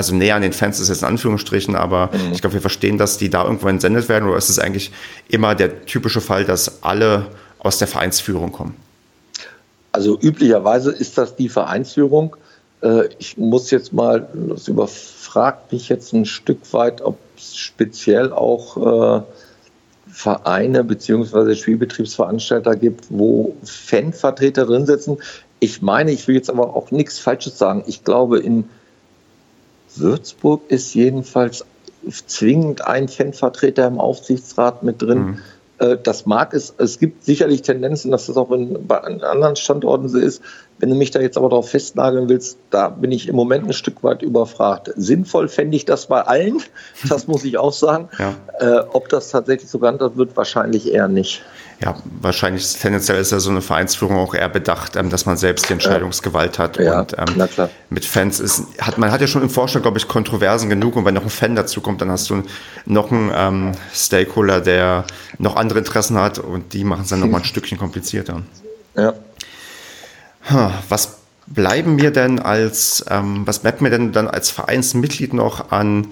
also näher an den Fans ist jetzt in Anführungsstrichen, aber mhm. ich glaube, wir verstehen, dass die da irgendwo entsendet werden oder ist es eigentlich immer der typische Fall, dass alle aus der Vereinsführung kommen? Also üblicherweise ist das die Vereinsführung. Äh, ich muss jetzt mal, das überfragt mich jetzt ein Stück weit, ob es speziell auch äh, Vereine bzw. Spielbetriebsveranstalter gibt, wo Fanvertreter drin sitzen. Ich meine, ich will jetzt aber auch nichts Falsches sagen. Ich glaube, in Würzburg ist jedenfalls zwingend ein Fanvertreter im Aufsichtsrat mit drin. Mhm. Äh, das mag es, es gibt sicherlich Tendenzen, dass das auch in, bei anderen Standorten so ist. Wenn du mich da jetzt aber darauf festnageln willst, da bin ich im Moment ein Stück weit überfragt. Sinnvoll fände ich das bei allen, das muss ich auch sagen. Ja. Äh, ob das tatsächlich so gehandhabt wird, wahrscheinlich eher nicht. Ja, wahrscheinlich tendenziell ist ja so eine Vereinsführung auch eher bedacht, ähm, dass man selbst die Entscheidungsgewalt hat. Ja, und ähm, mit Fans ist, hat man hat ja schon im Vorstand, glaube ich, Kontroversen genug. Und wenn noch ein Fan dazu kommt, dann hast du noch einen ähm, Stakeholder, der noch andere Interessen hat und die machen es dann noch mal ein Stückchen komplizierter. Ja. Was bleiben mir denn als, ähm, was bleibt mir denn dann als Vereinsmitglied noch an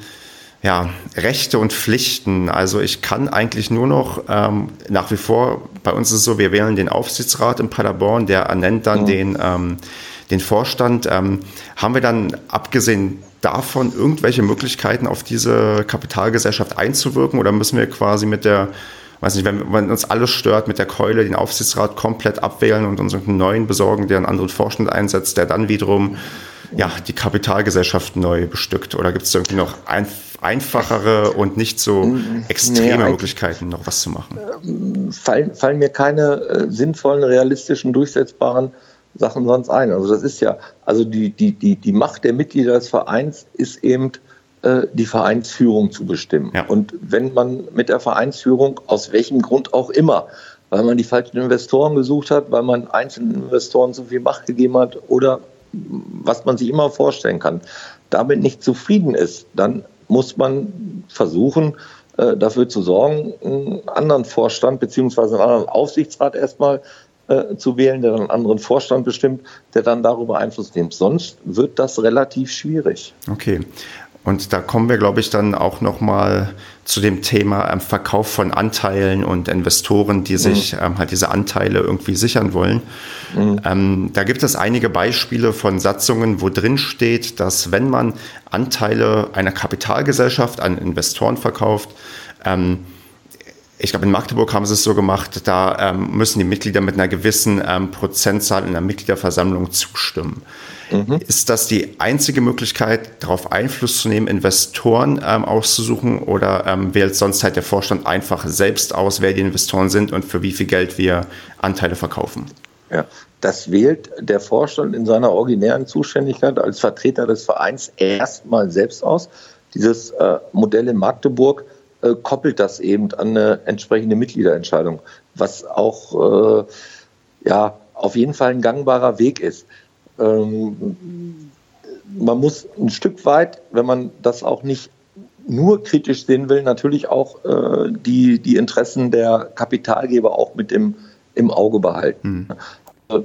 ja, Rechte und Pflichten. Also ich kann eigentlich nur noch ähm, nach wie vor, bei uns ist es so, wir wählen den Aufsichtsrat in Paderborn, der ernennt dann mhm. den, ähm, den Vorstand. Ähm, haben wir dann abgesehen davon irgendwelche Möglichkeiten auf diese Kapitalgesellschaft einzuwirken oder müssen wir quasi mit der, weiß nicht, wenn, wenn uns alles stört, mit der Keule den Aufsichtsrat komplett abwählen und uns einen neuen besorgen, der einen anderen Vorstand einsetzt, der dann wiederum ja, die Kapitalgesellschaft neu bestückt? Oder gibt es irgendwie noch ein, einfachere und nicht so extreme nee, Möglichkeiten, noch was zu machen? Ähm, fallen, fallen mir keine äh, sinnvollen, realistischen, durchsetzbaren Sachen sonst ein. Also das ist ja, also die, die, die, die Macht der Mitglieder des Vereins ist eben äh, die Vereinsführung zu bestimmen. Ja. Und wenn man mit der Vereinsführung, aus welchem Grund auch immer, weil man die falschen Investoren gesucht hat, weil man einzelnen Investoren zu viel Macht gegeben hat oder was man sich immer vorstellen kann, damit nicht zufrieden ist, dann muss man versuchen, äh, dafür zu sorgen, einen anderen Vorstand beziehungsweise einen anderen Aufsichtsrat erstmal äh, zu wählen, der dann einen anderen Vorstand bestimmt, der dann darüber Einfluss nimmt. Sonst wird das relativ schwierig. Okay. Und da kommen wir, glaube ich, dann auch noch mal zu dem Thema ähm, Verkauf von Anteilen und Investoren, die sich mhm. ähm, halt diese Anteile irgendwie sichern wollen. Mhm. Ähm, da gibt es einige Beispiele von Satzungen, wo drin steht, dass wenn man Anteile einer Kapitalgesellschaft an Investoren verkauft, ähm, ich glaube, in Magdeburg haben sie es so gemacht, da ähm, müssen die Mitglieder mit einer gewissen ähm, Prozentzahl in der Mitgliederversammlung zustimmen. Mhm. Ist das die einzige Möglichkeit, darauf Einfluss zu nehmen, Investoren ähm, auszusuchen oder ähm, wählt sonst halt der Vorstand einfach selbst aus, wer die Investoren sind und für wie viel Geld wir Anteile verkaufen? Ja, das wählt der Vorstand in seiner originären Zuständigkeit als Vertreter des Vereins erstmal selbst aus. Dieses äh, Modell in Magdeburg äh, koppelt das eben an eine entsprechende Mitgliederentscheidung, was auch äh, ja auf jeden Fall ein gangbarer Weg ist. Ähm, man muss ein Stück weit, wenn man das auch nicht nur kritisch sehen will, natürlich auch äh, die, die Interessen der Kapitalgeber auch mit im, im Auge behalten. Mhm.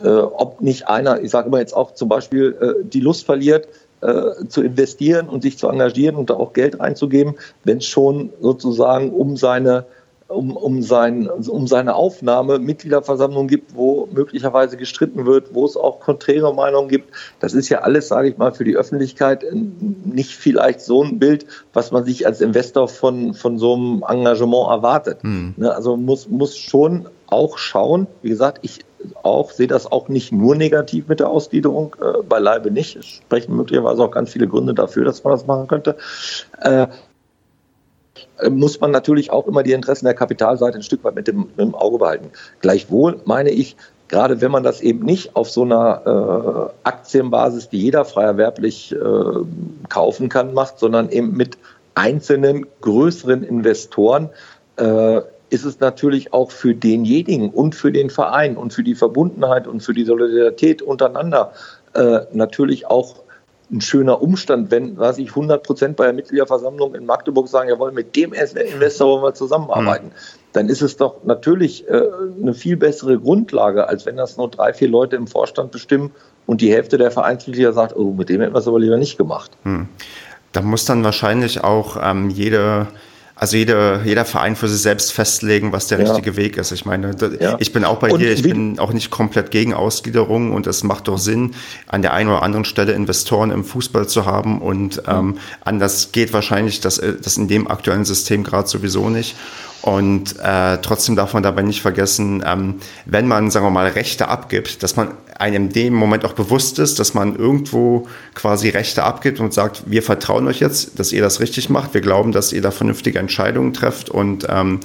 Äh, ob nicht einer, ich sage immer jetzt auch zum Beispiel, äh, die Lust verliert, äh, zu investieren und sich zu engagieren und da auch Geld reinzugeben, wenn es schon sozusagen um seine um, um, sein, um seine Aufnahme Mitgliederversammlungen gibt, wo möglicherweise gestritten wird, wo es auch konträre Meinungen gibt. Das ist ja alles, sage ich mal, für die Öffentlichkeit nicht vielleicht so ein Bild, was man sich als Investor von, von so einem Engagement erwartet. Hm. Ne, also muss, muss schon auch schauen, wie gesagt, ich auch, sehe das auch nicht nur negativ mit der Ausgliederung, äh, beileibe nicht. Es sprechen möglicherweise auch ganz viele Gründe dafür, dass man das machen könnte. Äh, muss man natürlich auch immer die Interessen der Kapitalseite ein Stück weit mit dem, mit dem Auge behalten. Gleichwohl meine ich, gerade wenn man das eben nicht auf so einer äh, Aktienbasis, die jeder frei erwerblich äh, kaufen kann, macht, sondern eben mit einzelnen größeren Investoren, äh, ist es natürlich auch für denjenigen und für den Verein und für die Verbundenheit und für die Solidarität untereinander äh, natürlich auch ein schöner Umstand, wenn, weiß ich, 100 Prozent bei der Mitgliederversammlung in Magdeburg sagen, jawohl, mit dem Investor wollen wir zusammenarbeiten. Mhm. Dann ist es doch natürlich äh, eine viel bessere Grundlage, als wenn das nur drei, vier Leute im Vorstand bestimmen und die Hälfte der Vereinsmitglieder sagt, oh, mit dem hätten wir es aber lieber nicht gemacht. Mhm. Da muss dann wahrscheinlich auch ähm, jede also jeder, jeder Verein für sich selbst festlegen, was der ja. richtige Weg ist. Ich meine, ja. ich bin auch bei und dir, ich bin auch nicht komplett gegen Ausgliederung und es macht doch Sinn, an der einen oder anderen Stelle Investoren im Fußball zu haben und ähm, anders geht wahrscheinlich das, äh, das in dem aktuellen System gerade sowieso nicht. Und äh, trotzdem darf man dabei nicht vergessen, ähm, wenn man, sagen wir mal, Rechte abgibt, dass man einem in dem Moment auch bewusst ist, dass man irgendwo quasi Rechte abgibt und sagt, wir vertrauen euch jetzt, dass ihr das richtig macht. Wir glauben, dass ihr da vernünftige Entscheidungen trefft und ähm,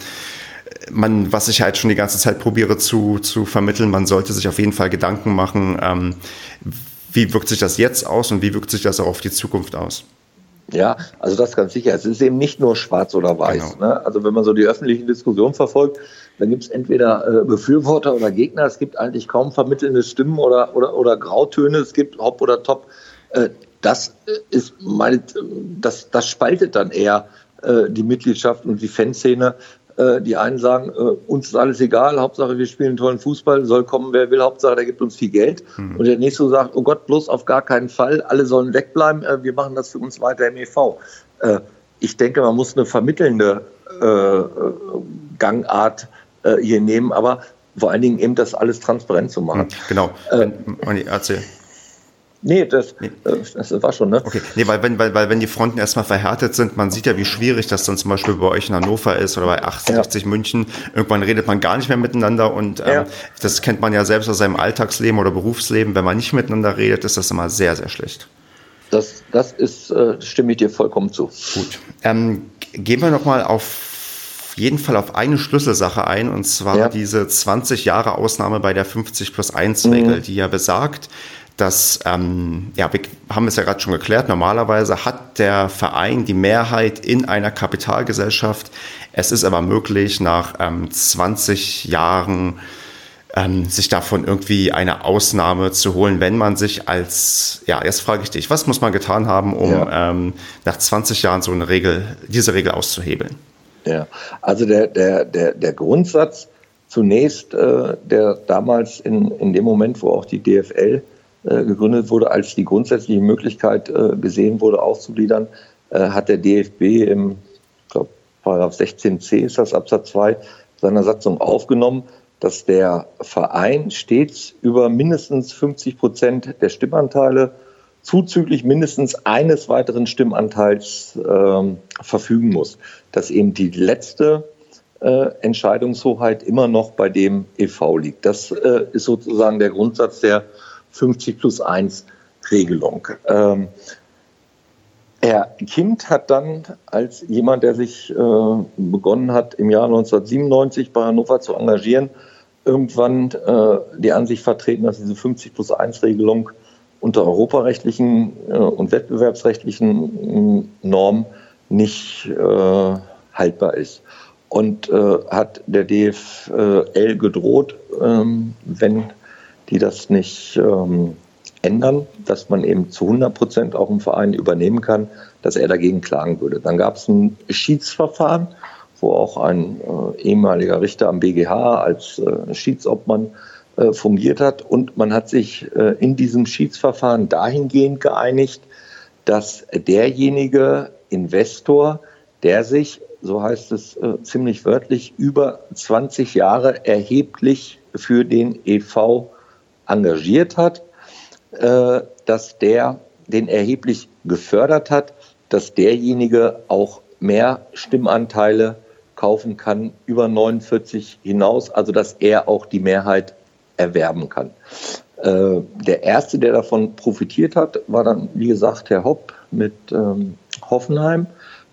man, was ich halt schon die ganze Zeit probiere zu, zu vermitteln, man sollte sich auf jeden Fall Gedanken machen, ähm, wie wirkt sich das jetzt aus und wie wirkt sich das auch auf die Zukunft aus. Ja, also das ganz sicher. Es ist eben nicht nur schwarz oder weiß. Genau. Ne? Also wenn man so die öffentliche Diskussion verfolgt, dann gibt es entweder äh, Befürworter oder Gegner. Es gibt eigentlich kaum vermittelnde Stimmen oder, oder, oder Grautöne. Es gibt Hop oder Top. Äh, das ist meine, das, das spaltet dann eher äh, die Mitgliedschaft und die Fanszene. Äh, die einen sagen, äh, uns ist alles egal, Hauptsache wir spielen tollen Fußball, soll kommen, wer will, Hauptsache der gibt uns viel Geld. Mhm. Und der nächste sagt, oh Gott, bloß auf gar keinen Fall, alle sollen wegbleiben, äh, wir machen das für uns weiter im EV. ich denke, man muss eine vermittelnde Gangart hier nehmen, aber vor allen Dingen eben das alles transparent zu machen. Genau. Äh, erzähl. Nee, das, nee. Äh, das war schon, ne? Okay, nee, weil wenn, weil, weil wenn die Fronten erstmal verhärtet sind, man sieht ja, wie schwierig das dann zum Beispiel bei euch in Hannover ist oder bei 80, ja. München. Irgendwann redet man gar nicht mehr miteinander und ähm, ja. das kennt man ja selbst aus seinem Alltagsleben oder Berufsleben. Wenn man nicht miteinander redet, ist das immer sehr, sehr schlecht. Das, das ist, äh, stimme ich dir vollkommen zu. Gut. Ähm, gehen wir nochmal auf jeden Fall auf eine Schlüsselsache ein, und zwar ja. diese 20 Jahre Ausnahme bei der 50 plus 1 Regel, mhm. die ja besagt, dass, ähm, ja, wir haben es ja gerade schon geklärt, normalerweise hat der Verein die Mehrheit in einer Kapitalgesellschaft. Es ist aber möglich, nach ähm, 20 Jahren ähm, sich davon irgendwie eine Ausnahme zu holen, wenn man sich als, ja, jetzt frage ich dich, was muss man getan haben, um ja. ähm, nach 20 Jahren so eine Regel, diese Regel auszuhebeln? Ja, also der, der, der, der Grundsatz zunächst, äh, der damals in, in dem Moment, wo auch die DFL äh, gegründet wurde, als die grundsätzliche Möglichkeit äh, gesehen wurde, auszugliedern, äh, hat der DFB im, ich glaube, Paragraph 16c ist das Absatz 2 seiner Satzung aufgenommen, dass der Verein stets über mindestens 50 Prozent der Stimmanteile zuzüglich mindestens eines weiteren Stimmanteils äh, verfügen muss. Dass eben die letzte äh, Entscheidungshoheit immer noch bei dem EV liegt. Das äh, ist sozusagen der Grundsatz der 50 plus 1 Regelung. Ähm, Herr Kind hat dann als jemand, der sich äh, begonnen hat, im Jahr 1997 bei Hannover zu engagieren, irgendwann äh, die Ansicht vertreten, dass diese 50 plus 1 Regelung unter europarechtlichen äh, und wettbewerbsrechtlichen äh, Normen nicht äh, haltbar ist. Und hat der DFL gedroht, ähm, wenn die das nicht ähm, ändern, dass man eben zu 100 Prozent auch im Verein übernehmen kann, dass er dagegen klagen würde. Dann gab es ein Schiedsverfahren, wo auch ein äh, ehemaliger Richter am BGH als äh, Schiedsobmann äh, fungiert hat. Und man hat sich äh, in diesem Schiedsverfahren dahingehend geeinigt, dass derjenige Investor, der sich, so heißt es äh, ziemlich wörtlich, über 20 Jahre erheblich für den EV engagiert hat, dass der den erheblich gefördert hat, dass derjenige auch mehr Stimmanteile kaufen kann über 49 hinaus, also dass er auch die Mehrheit erwerben kann. Äh, der erste, der davon profitiert hat, war dann, wie gesagt, Herr Hopp mit ähm, Hoffenheim,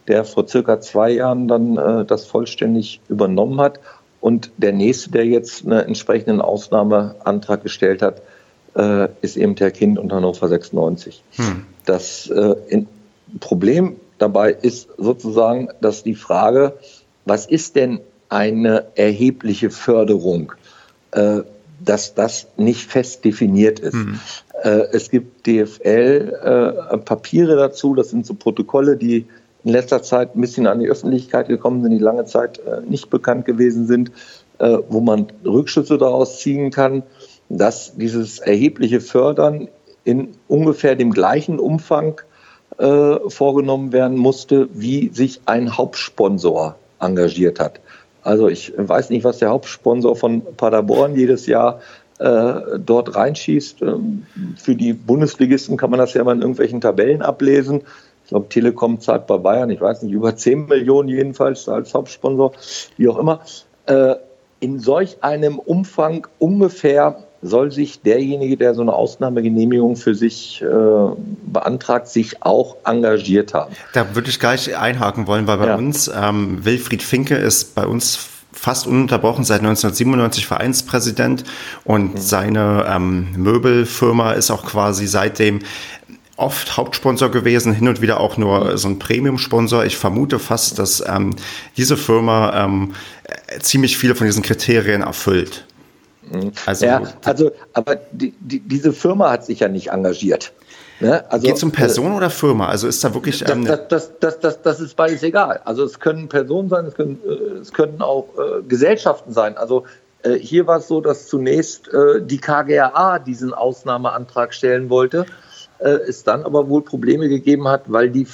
der vor circa zwei Jahren dann äh, das vollständig übernommen hat und der nächste, der jetzt einen entsprechenden Ausnahmeantrag gestellt hat, äh, ist eben der Kind und Hannover 96. Hm. Das äh, Problem dabei ist sozusagen, dass die Frage, was ist denn eine erhebliche Förderung, äh, dass das nicht fest definiert ist. Hm. Äh, es gibt DFL-Papiere äh, dazu, das sind so Protokolle, die in letzter Zeit ein bisschen an die Öffentlichkeit gekommen sind, die lange Zeit äh, nicht bekannt gewesen sind, äh, wo man Rückschlüsse daraus ziehen kann, dass dieses erhebliche Fördern in ungefähr dem gleichen Umfang äh, vorgenommen werden musste, wie sich ein Hauptsponsor engagiert hat. Also ich weiß nicht, was der Hauptsponsor von Paderborn jedes Jahr äh, dort reinschießt. Ähm, für die Bundesligisten kann man das ja mal in irgendwelchen Tabellen ablesen ich glaube, Telekom zahlt bei Bayern, ich weiß nicht, über 10 Millionen jedenfalls als Hauptsponsor, wie auch immer. Äh, in solch einem Umfang ungefähr soll sich derjenige, der so eine Ausnahmegenehmigung für sich äh, beantragt, sich auch engagiert haben. Da würde ich gleich einhaken wollen, weil bei ja. uns ähm, Wilfried Finke ist bei uns fast ununterbrochen seit 1997 Vereinspräsident und mhm. seine ähm, Möbelfirma ist auch quasi seitdem oft Hauptsponsor gewesen, hin und wieder auch nur so ein Premium-Sponsor. Ich vermute fast, dass ähm, diese Firma ähm, ziemlich viele von diesen Kriterien erfüllt. Mhm. Also, ja, also aber die, die, diese Firma hat sich ja nicht engagiert. Ne? Also, Geht es um Person äh, oder Firma? Also ist da wirklich. Ähm, das, das, das, das, das, ist beides egal. Also es können Personen sein, es können, äh, es können auch äh, Gesellschaften sein. Also äh, hier war es so, dass zunächst äh, die KGAA diesen Ausnahmeantrag stellen wollte äh, es dann aber wohl Probleme gegeben hat, weil die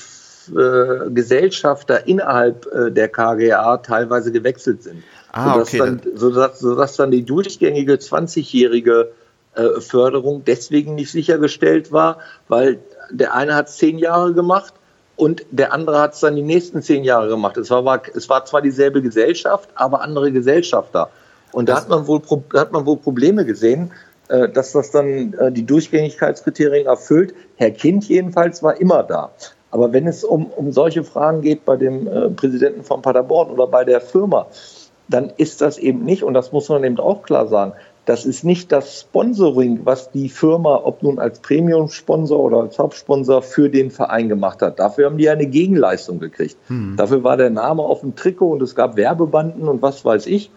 äh, Gesellschafter innerhalb äh, der KGA teilweise gewechselt sind. Ah, sodass, okay. dann, sodass, sodass dann die durchgängige 20-jährige äh, Förderung deswegen nicht sichergestellt war, weil der eine hat es zehn Jahre gemacht und der andere hat es dann die nächsten zehn Jahre gemacht. Es war, war, es war zwar dieselbe Gesellschaft, aber andere Gesellschafter. Und da hat man wohl, hat man wohl Probleme gesehen, äh, dass das dann äh, die Durchgängigkeitskriterien erfüllt. Herr Kind jedenfalls war immer da. Aber wenn es um, um solche Fragen geht bei dem äh, Präsidenten von Paderborn oder bei der Firma, dann ist das eben nicht, und das muss man eben auch klar sagen, das ist nicht das Sponsoring, was die Firma, ob nun als Premium-Sponsor oder als Hauptsponsor für den Verein gemacht hat. Dafür haben die eine Gegenleistung gekriegt. Hm. Dafür war der Name auf dem Trikot und es gab Werbebanden und was weiß ich.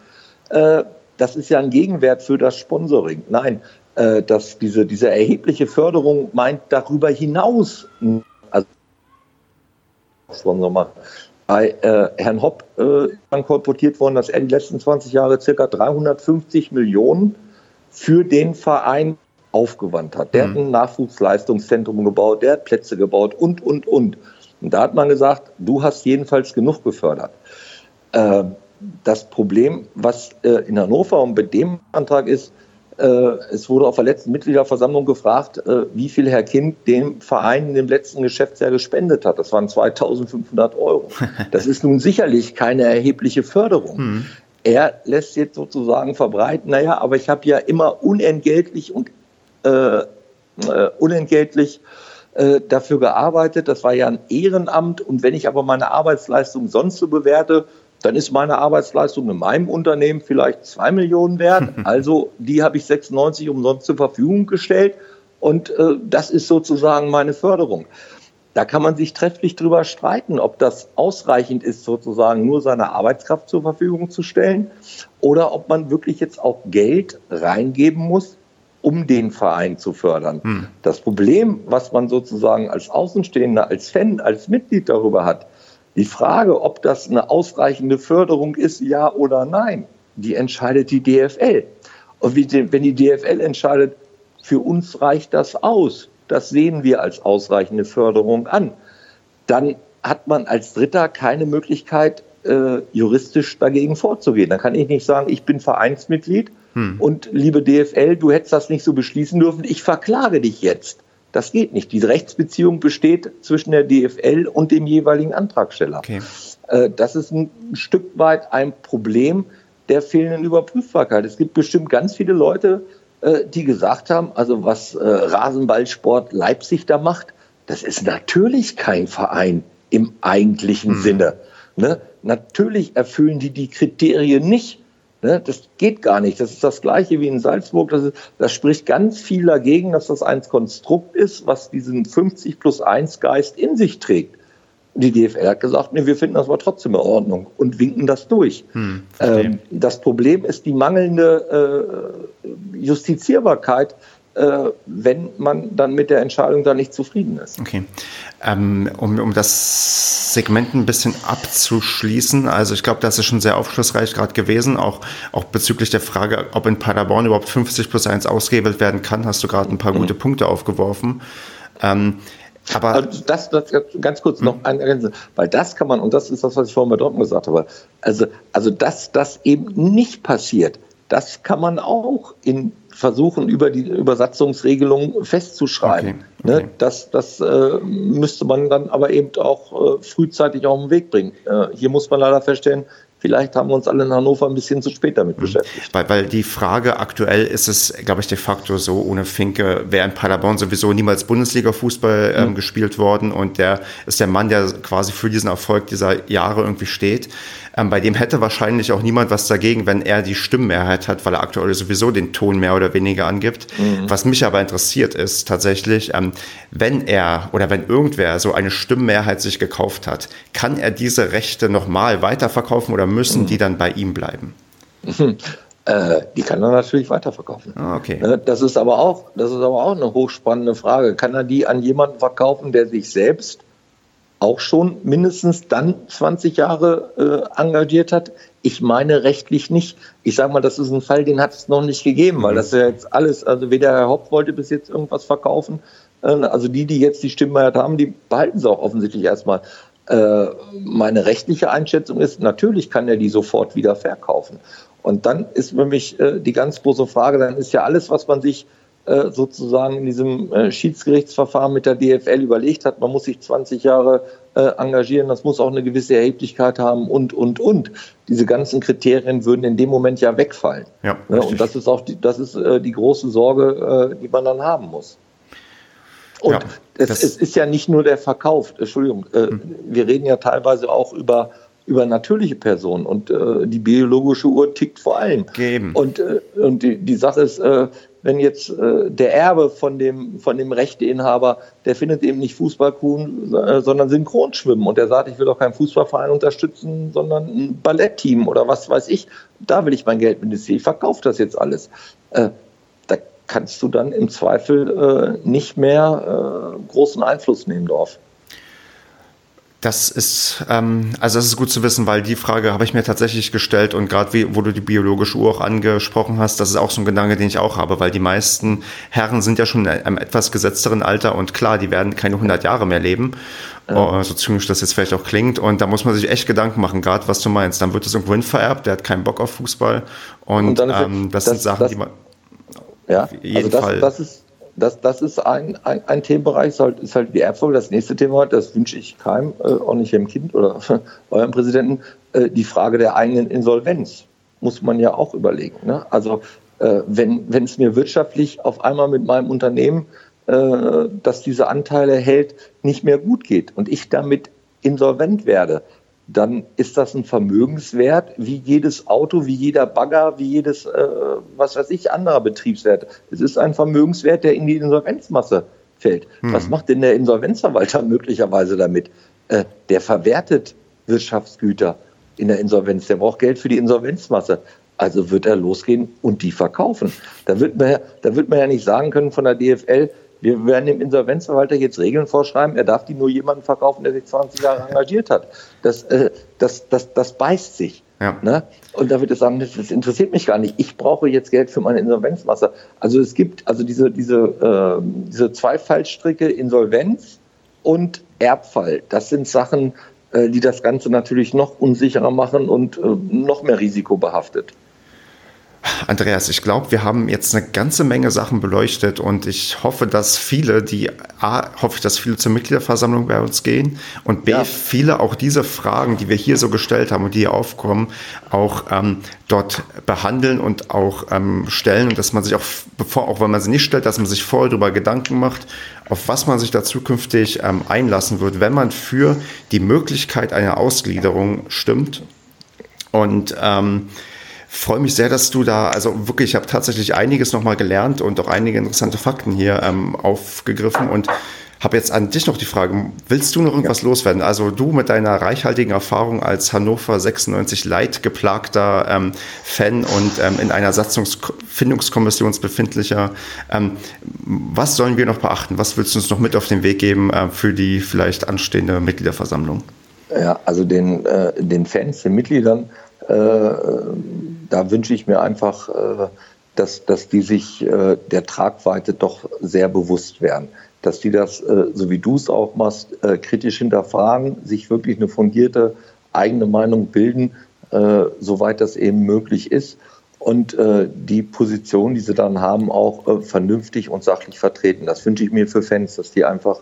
Äh, das ist ja ein Gegenwert für das Sponsoring. Nein, äh, dass diese, diese erhebliche Förderung meint darüber hinaus, also Sponsor machen äh, Herrn Hopp äh, kolportiert worden, dass er die letzten 20 Jahre circa 350 Millionen für den Verein aufgewandt hat. Der mhm. hat ein Nachwuchsleistungszentrum gebaut, der hat Plätze gebaut und, und, und. Und da hat man gesagt, du hast jedenfalls genug gefördert. Äh, das Problem, was äh, in Hannover und bei dem Antrag ist, es wurde auf der letzten Mitgliederversammlung gefragt, äh, wie viel Herr Kind dem Verein in dem letzten Geschäftsjahr gespendet hat. Das waren 2500 Euro. Das ist nun sicherlich keine erhebliche Förderung. Mhm. Er lässt jetzt sozusagen verbreiten, naja, aber ich habe ja immer unentgeltlich und äh, äh, unentgeltlich äh, dafür gearbeitet. Das war ja ein Ehrenamt. Und wenn ich aber meine Arbeitsleistung sonst so bewerte, dann ist meine Arbeitsleistung in meinem Unternehmen vielleicht zwei Millionen wert. Also die habe ich 96 umsonst zur Verfügung gestellt und äh, das ist sozusagen meine Förderung. Da kann man sich trefflich drüber streiten, ob das ausreichend ist, sozusagen nur seine Arbeitskraft zur Verfügung zu stellen oder ob man wirklich jetzt auch Geld reingeben muss, um den Verein zu fördern. Hm. Das Problem, was man sozusagen als Außenstehender, als Fan, als Mitglied darüber hat, die Frage, ob das eine ausreichende Förderung ist, ja oder nein, die entscheidet die DFL. Und wenn die DFL entscheidet, für uns reicht das aus, das sehen wir als ausreichende Förderung an, dann hat man als Dritter keine Möglichkeit, äh, juristisch dagegen vorzugehen. Dann kann ich nicht sagen, ich bin Vereinsmitglied hm. und liebe DFL, du hättest das nicht so beschließen dürfen, ich verklage dich jetzt. Das geht nicht. Diese Rechtsbeziehung besteht zwischen der DFL und dem jeweiligen Antragsteller. Okay. Äh, das ist ein Stück weit ein Problem der fehlenden Überprüfbarkeit. Es gibt bestimmt ganz viele Leute, äh, die gesagt haben, also was äh, Rasenballsport Leipzig da macht, das ist natürlich kein Verein im eigentlichen hm. Sinne. Ne? Natürlich erfüllen die die Kriterien nicht. Ne? Das geht gar nicht. Das ist das Gleiche wie in Salzburg. Das, ist, das spricht ganz viel dagegen, dass das ein Konstrukt ist, was diesen 50 plus 1 Geist in sich trägt. Die DFL hat gesagt, nee, wir finden das aber trotzdem in Ordnung und winken das durch. Hm, ähm, das Problem ist die mangelnde äh, Justizierbarkeit wenn man dann mit der Entscheidung da nicht zufrieden ist. Okay. Ähm, um, um das Segment ein bisschen abzuschließen, also ich glaube, das ist schon sehr aufschlussreich gerade gewesen, auch, auch bezüglich der Frage, ob in Paderborn überhaupt 50 plus 1 ausgewählt werden kann, hast du gerade ein paar mhm. gute Punkte aufgeworfen. Ähm, aber also das, das, ganz kurz noch hm? ein weil das kann man, und das ist das, was ich vorhin bei Dortmund gesagt habe, also, also dass das eben nicht passiert, das kann man auch in versuchen, über die Übersatzungsregelung festzuschreiben. Okay, okay. Ne, das das äh, müsste man dann aber eben auch äh, frühzeitig auf den Weg bringen. Äh, hier muss man leider feststellen, Vielleicht haben wir uns alle in Hannover ein bisschen zu spät damit mhm. beschäftigt. Weil, weil die Frage aktuell ist es, glaube ich, de facto so, ohne Finke wäre in Paderborn sowieso niemals Bundesliga-Fußball ähm, mhm. gespielt worden und der ist der Mann, der quasi für diesen Erfolg dieser Jahre irgendwie steht. Ähm, bei dem hätte wahrscheinlich auch niemand was dagegen, wenn er die Stimmenmehrheit hat, weil er aktuell sowieso den Ton mehr oder weniger angibt. Mhm. Was mich aber interessiert ist tatsächlich, ähm, wenn er oder wenn irgendwer so eine Stimmenmehrheit sich gekauft hat, kann er diese Rechte nochmal weiterverkaufen oder müssen mhm. die dann bei ihm bleiben? Äh, die kann er natürlich weiterverkaufen. Ah, okay. Ne, das ist aber auch, das ist aber auch eine hochspannende Frage. Kann er die an jemanden verkaufen, der sich selbst auch schon mindestens dann 20 Jahre äh, engagiert hat. Ich meine rechtlich nicht. Ich sage mal, das ist ein Fall, den hat es noch nicht gegeben, weil mhm. das ja jetzt alles, also weder Herr Haupt wollte bis jetzt irgendwas verkaufen. Äh, also die, die jetzt die Stimmmehrheit haben, die behalten sie auch offensichtlich erstmal. Äh, meine rechtliche Einschätzung ist, natürlich kann er die sofort wieder verkaufen. Und dann ist für mich äh, die ganz große Frage, dann ist ja alles, was man sich sozusagen in diesem äh, Schiedsgerichtsverfahren mit der DFL überlegt hat, man muss sich 20 Jahre äh, engagieren, das muss auch eine gewisse Erheblichkeit haben und, und, und. Diese ganzen Kriterien würden in dem Moment ja wegfallen. Ja, ja und das ist auch die, das ist, äh, die große Sorge, äh, die man dann haben muss. Und ja, es, es, ist ja nicht nur der Verkauf, Entschuldigung, äh, hm. wir reden ja teilweise auch über über natürliche Personen und äh, die biologische Uhr tickt vor allem. Geben. Und, äh, und die, die Sache ist, äh, wenn jetzt äh, der Erbe von dem, von dem Rechteinhaber, der findet eben nicht Fußballkuchen, äh, sondern Synchronschwimmen und der sagt, ich will doch keinen Fußballverein unterstützen, sondern ein Ballettteam oder was weiß ich, da will ich mein Geld investieren, ich verkaufe das jetzt alles. Äh, da kannst du dann im Zweifel äh, nicht mehr äh, großen Einfluss nehmen drauf. Das ist, ähm, also das ist gut zu wissen, weil die Frage habe ich mir tatsächlich gestellt und gerade wo du die biologische Uhr auch angesprochen hast, das ist auch so ein Gedanke, den ich auch habe, weil die meisten Herren sind ja schon in einem etwas gesetzteren Alter und klar, die werden keine 100 Jahre mehr leben, ja. so zynisch das jetzt vielleicht auch klingt. Und da muss man sich echt Gedanken machen, gerade was du meinst, dann wird es irgendwohin vererbt, der hat keinen Bock auf Fußball. Und, und ähm, das, das, sind Sachen, das, die man ja, jeden also das, Fall... Das ist das, das ist ein, ein, ein Themenbereich, ist halt, ist halt die Erbfolge. Das nächste Thema, das wünsche ich keinem, äh, auch nicht dem Kind oder eurem Präsidenten, äh, die Frage der eigenen Insolvenz muss man ja auch überlegen. Ne? Also äh, wenn es mir wirtschaftlich auf einmal mit meinem Unternehmen, äh, das diese Anteile hält, nicht mehr gut geht und ich damit insolvent werde, dann ist das ein Vermögenswert wie jedes Auto, wie jeder Bagger, wie jedes, äh, was weiß ich, anderer Betriebswert. Es ist ein Vermögenswert, der in die Insolvenzmasse fällt. Hm. Was macht denn der Insolvenzverwalter möglicherweise damit? Äh, der verwertet Wirtschaftsgüter in der Insolvenz. Der braucht Geld für die Insolvenzmasse. Also wird er losgehen und die verkaufen. Da wird man, da wird man ja nicht sagen können von der DFL, wir werden dem Insolvenzverwalter jetzt Regeln vorschreiben, er darf die nur jemandem verkaufen, der sich 20 Jahre engagiert hat. Das, äh, das, das, das beißt sich. Ja. Ne? Und da wird es sagen, das, das, interessiert mich gar nicht. Ich brauche jetzt Geld für meine Insolvenzmasse. Also es gibt also diese, diese, äh, diese zwei Fallstricke Insolvenz und Erbfall. Das sind Sachen, äh, die das Ganze natürlich noch unsicherer machen und äh, noch mehr risikobehaftet. Andreas, ich glaube, wir haben jetzt eine ganze Menge Sachen beleuchtet und ich hoffe, dass viele, die A, hoffe ich, dass viele zur Mitgliederversammlung bei uns gehen und B, ja. viele auch diese Fragen, die wir hier so gestellt haben und die hier aufkommen, auch ähm, dort behandeln und auch ähm, stellen und dass man sich auch, bevor, auch wenn man sie nicht stellt, dass man sich vorher darüber Gedanken macht, auf was man sich da zukünftig ähm, einlassen wird, wenn man für die Möglichkeit einer Ausgliederung stimmt. Und ähm, freue mich sehr, dass du da, also wirklich, ich habe tatsächlich einiges nochmal gelernt und auch einige interessante Fakten hier ähm, aufgegriffen und habe jetzt an dich noch die Frage, willst du noch irgendwas ja. loswerden? Also du mit deiner reichhaltigen Erfahrung als Hannover 96 leidgeplagter ähm, Fan und ähm, in einer Satzungsfindungskommission befindlicher, ähm, was sollen wir noch beachten? Was willst du uns noch mit auf den Weg geben äh, für die vielleicht anstehende Mitgliederversammlung? Ja, also den, äh, den Fans, den Mitgliedern, da wünsche ich mir einfach, äh, dass, dass die sich äh, der Tragweite doch sehr bewusst werden. Dass die das, so wie du es auch machst, kritisch hinterfragen, sich wirklich eine fundierte eigene Meinung bilden, soweit das eben möglich ist und die Position, die sie dann haben, auch vernünftig und sachlich vertreten. Das wünsche ich mir für Fans, dass die einfach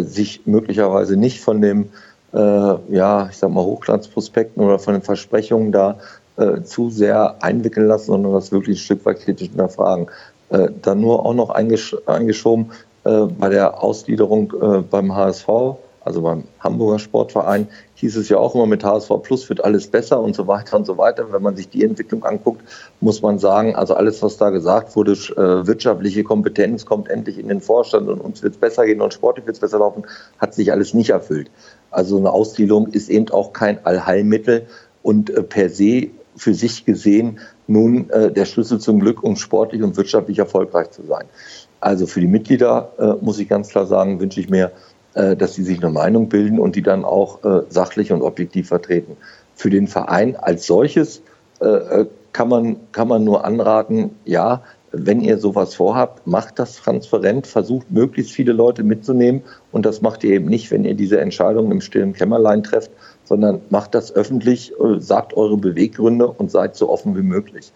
sich möglicherweise nicht von dem äh, ja, ich sag mal, Hochglanzprospekten oder von den Versprechungen da äh, zu sehr einwickeln lassen, sondern das wirklich ein Stück weit kritisch hinterfragen. Äh, dann nur auch noch eingesch eingeschoben äh, bei der Ausgliederung äh, beim HSV, also beim Hamburger Sportverein, hieß es ja auch immer mit HSV Plus wird alles besser und so weiter und so weiter. Wenn man sich die Entwicklung anguckt, muss man sagen, also alles, was da gesagt wurde, äh, wirtschaftliche Kompetenz kommt endlich in den Vorstand und uns wird es besser gehen und sportlich wird es besser laufen, hat sich alles nicht erfüllt. Also eine Ausgliederung ist eben auch kein Allheilmittel und äh, per se für sich gesehen nun äh, der Schlüssel zum Glück, um sportlich und wirtschaftlich erfolgreich zu sein. Also für die Mitglieder muss ich ganz klar sagen, wünsche ich mir, dass sie sich eine Meinung bilden und die dann auch äh, sachlich und objektiv vertreten. Für den Verein als solches äh, äh, kann man, kann man nur anraten, ja, wenn ihr sowas vorhabt, macht das transparent, versucht möglichst viele Leute mitzunehmen. Und das macht ihr eben nicht, wenn ihr diese Entscheidungen im stillen Kämmerlein trefft, sondern macht das öffentlich, äh, sagt eure Beweggründe und seid so offen wie möglich.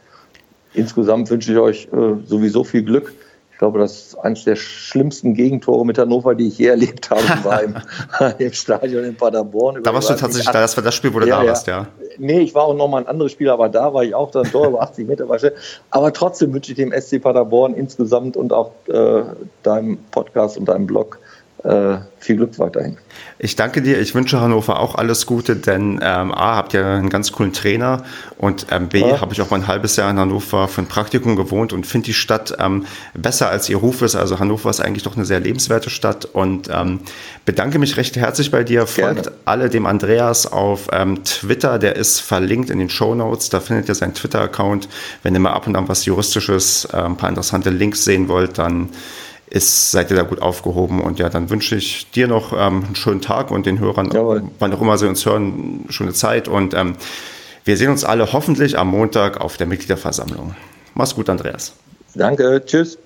Insgesamt wünsche ich euch äh, sowieso viel Glück. Ich glaube, das ist eines der schlimmsten Gegentore mit Hannover, die ich je erlebt habe, war im, im Stadion in Paderborn. Da warst du tatsächlich da, das war das Spiel, wo du ja, da warst, ja. Nee, ich war auch noch mal ein anderes Spiel, aber da war ich auch dann Tor über 80 Meter. Aber trotzdem wünsche ich dem SC Paderborn insgesamt und auch äh, deinem Podcast und deinem Blog äh, viel Glück weiterhin. Ich danke dir. Ich wünsche Hannover auch alles Gute, denn ähm, A, habt ihr einen ganz coolen Trainer und ähm, B, ja. habe ich auch mal ein halbes Jahr in Hannover für ein Praktikum gewohnt und finde die Stadt ähm, besser als ihr Ruf ist. Also Hannover ist eigentlich doch eine sehr lebenswerte Stadt und ähm, bedanke mich recht herzlich bei dir. Folgt Gerne. alle dem Andreas auf ähm, Twitter, der ist verlinkt in den Show Notes. Da findet ihr seinen Twitter-Account. Wenn ihr mal ab und an was Juristisches, äh, ein paar interessante Links sehen wollt, dann ist, seid ihr da gut aufgehoben. Und ja, dann wünsche ich dir noch ähm, einen schönen Tag und den Hörern, Jawohl. wann auch immer sie uns hören, schöne Zeit. Und ähm, wir sehen uns alle hoffentlich am Montag auf der Mitgliederversammlung. Mach's gut, Andreas. Danke, tschüss.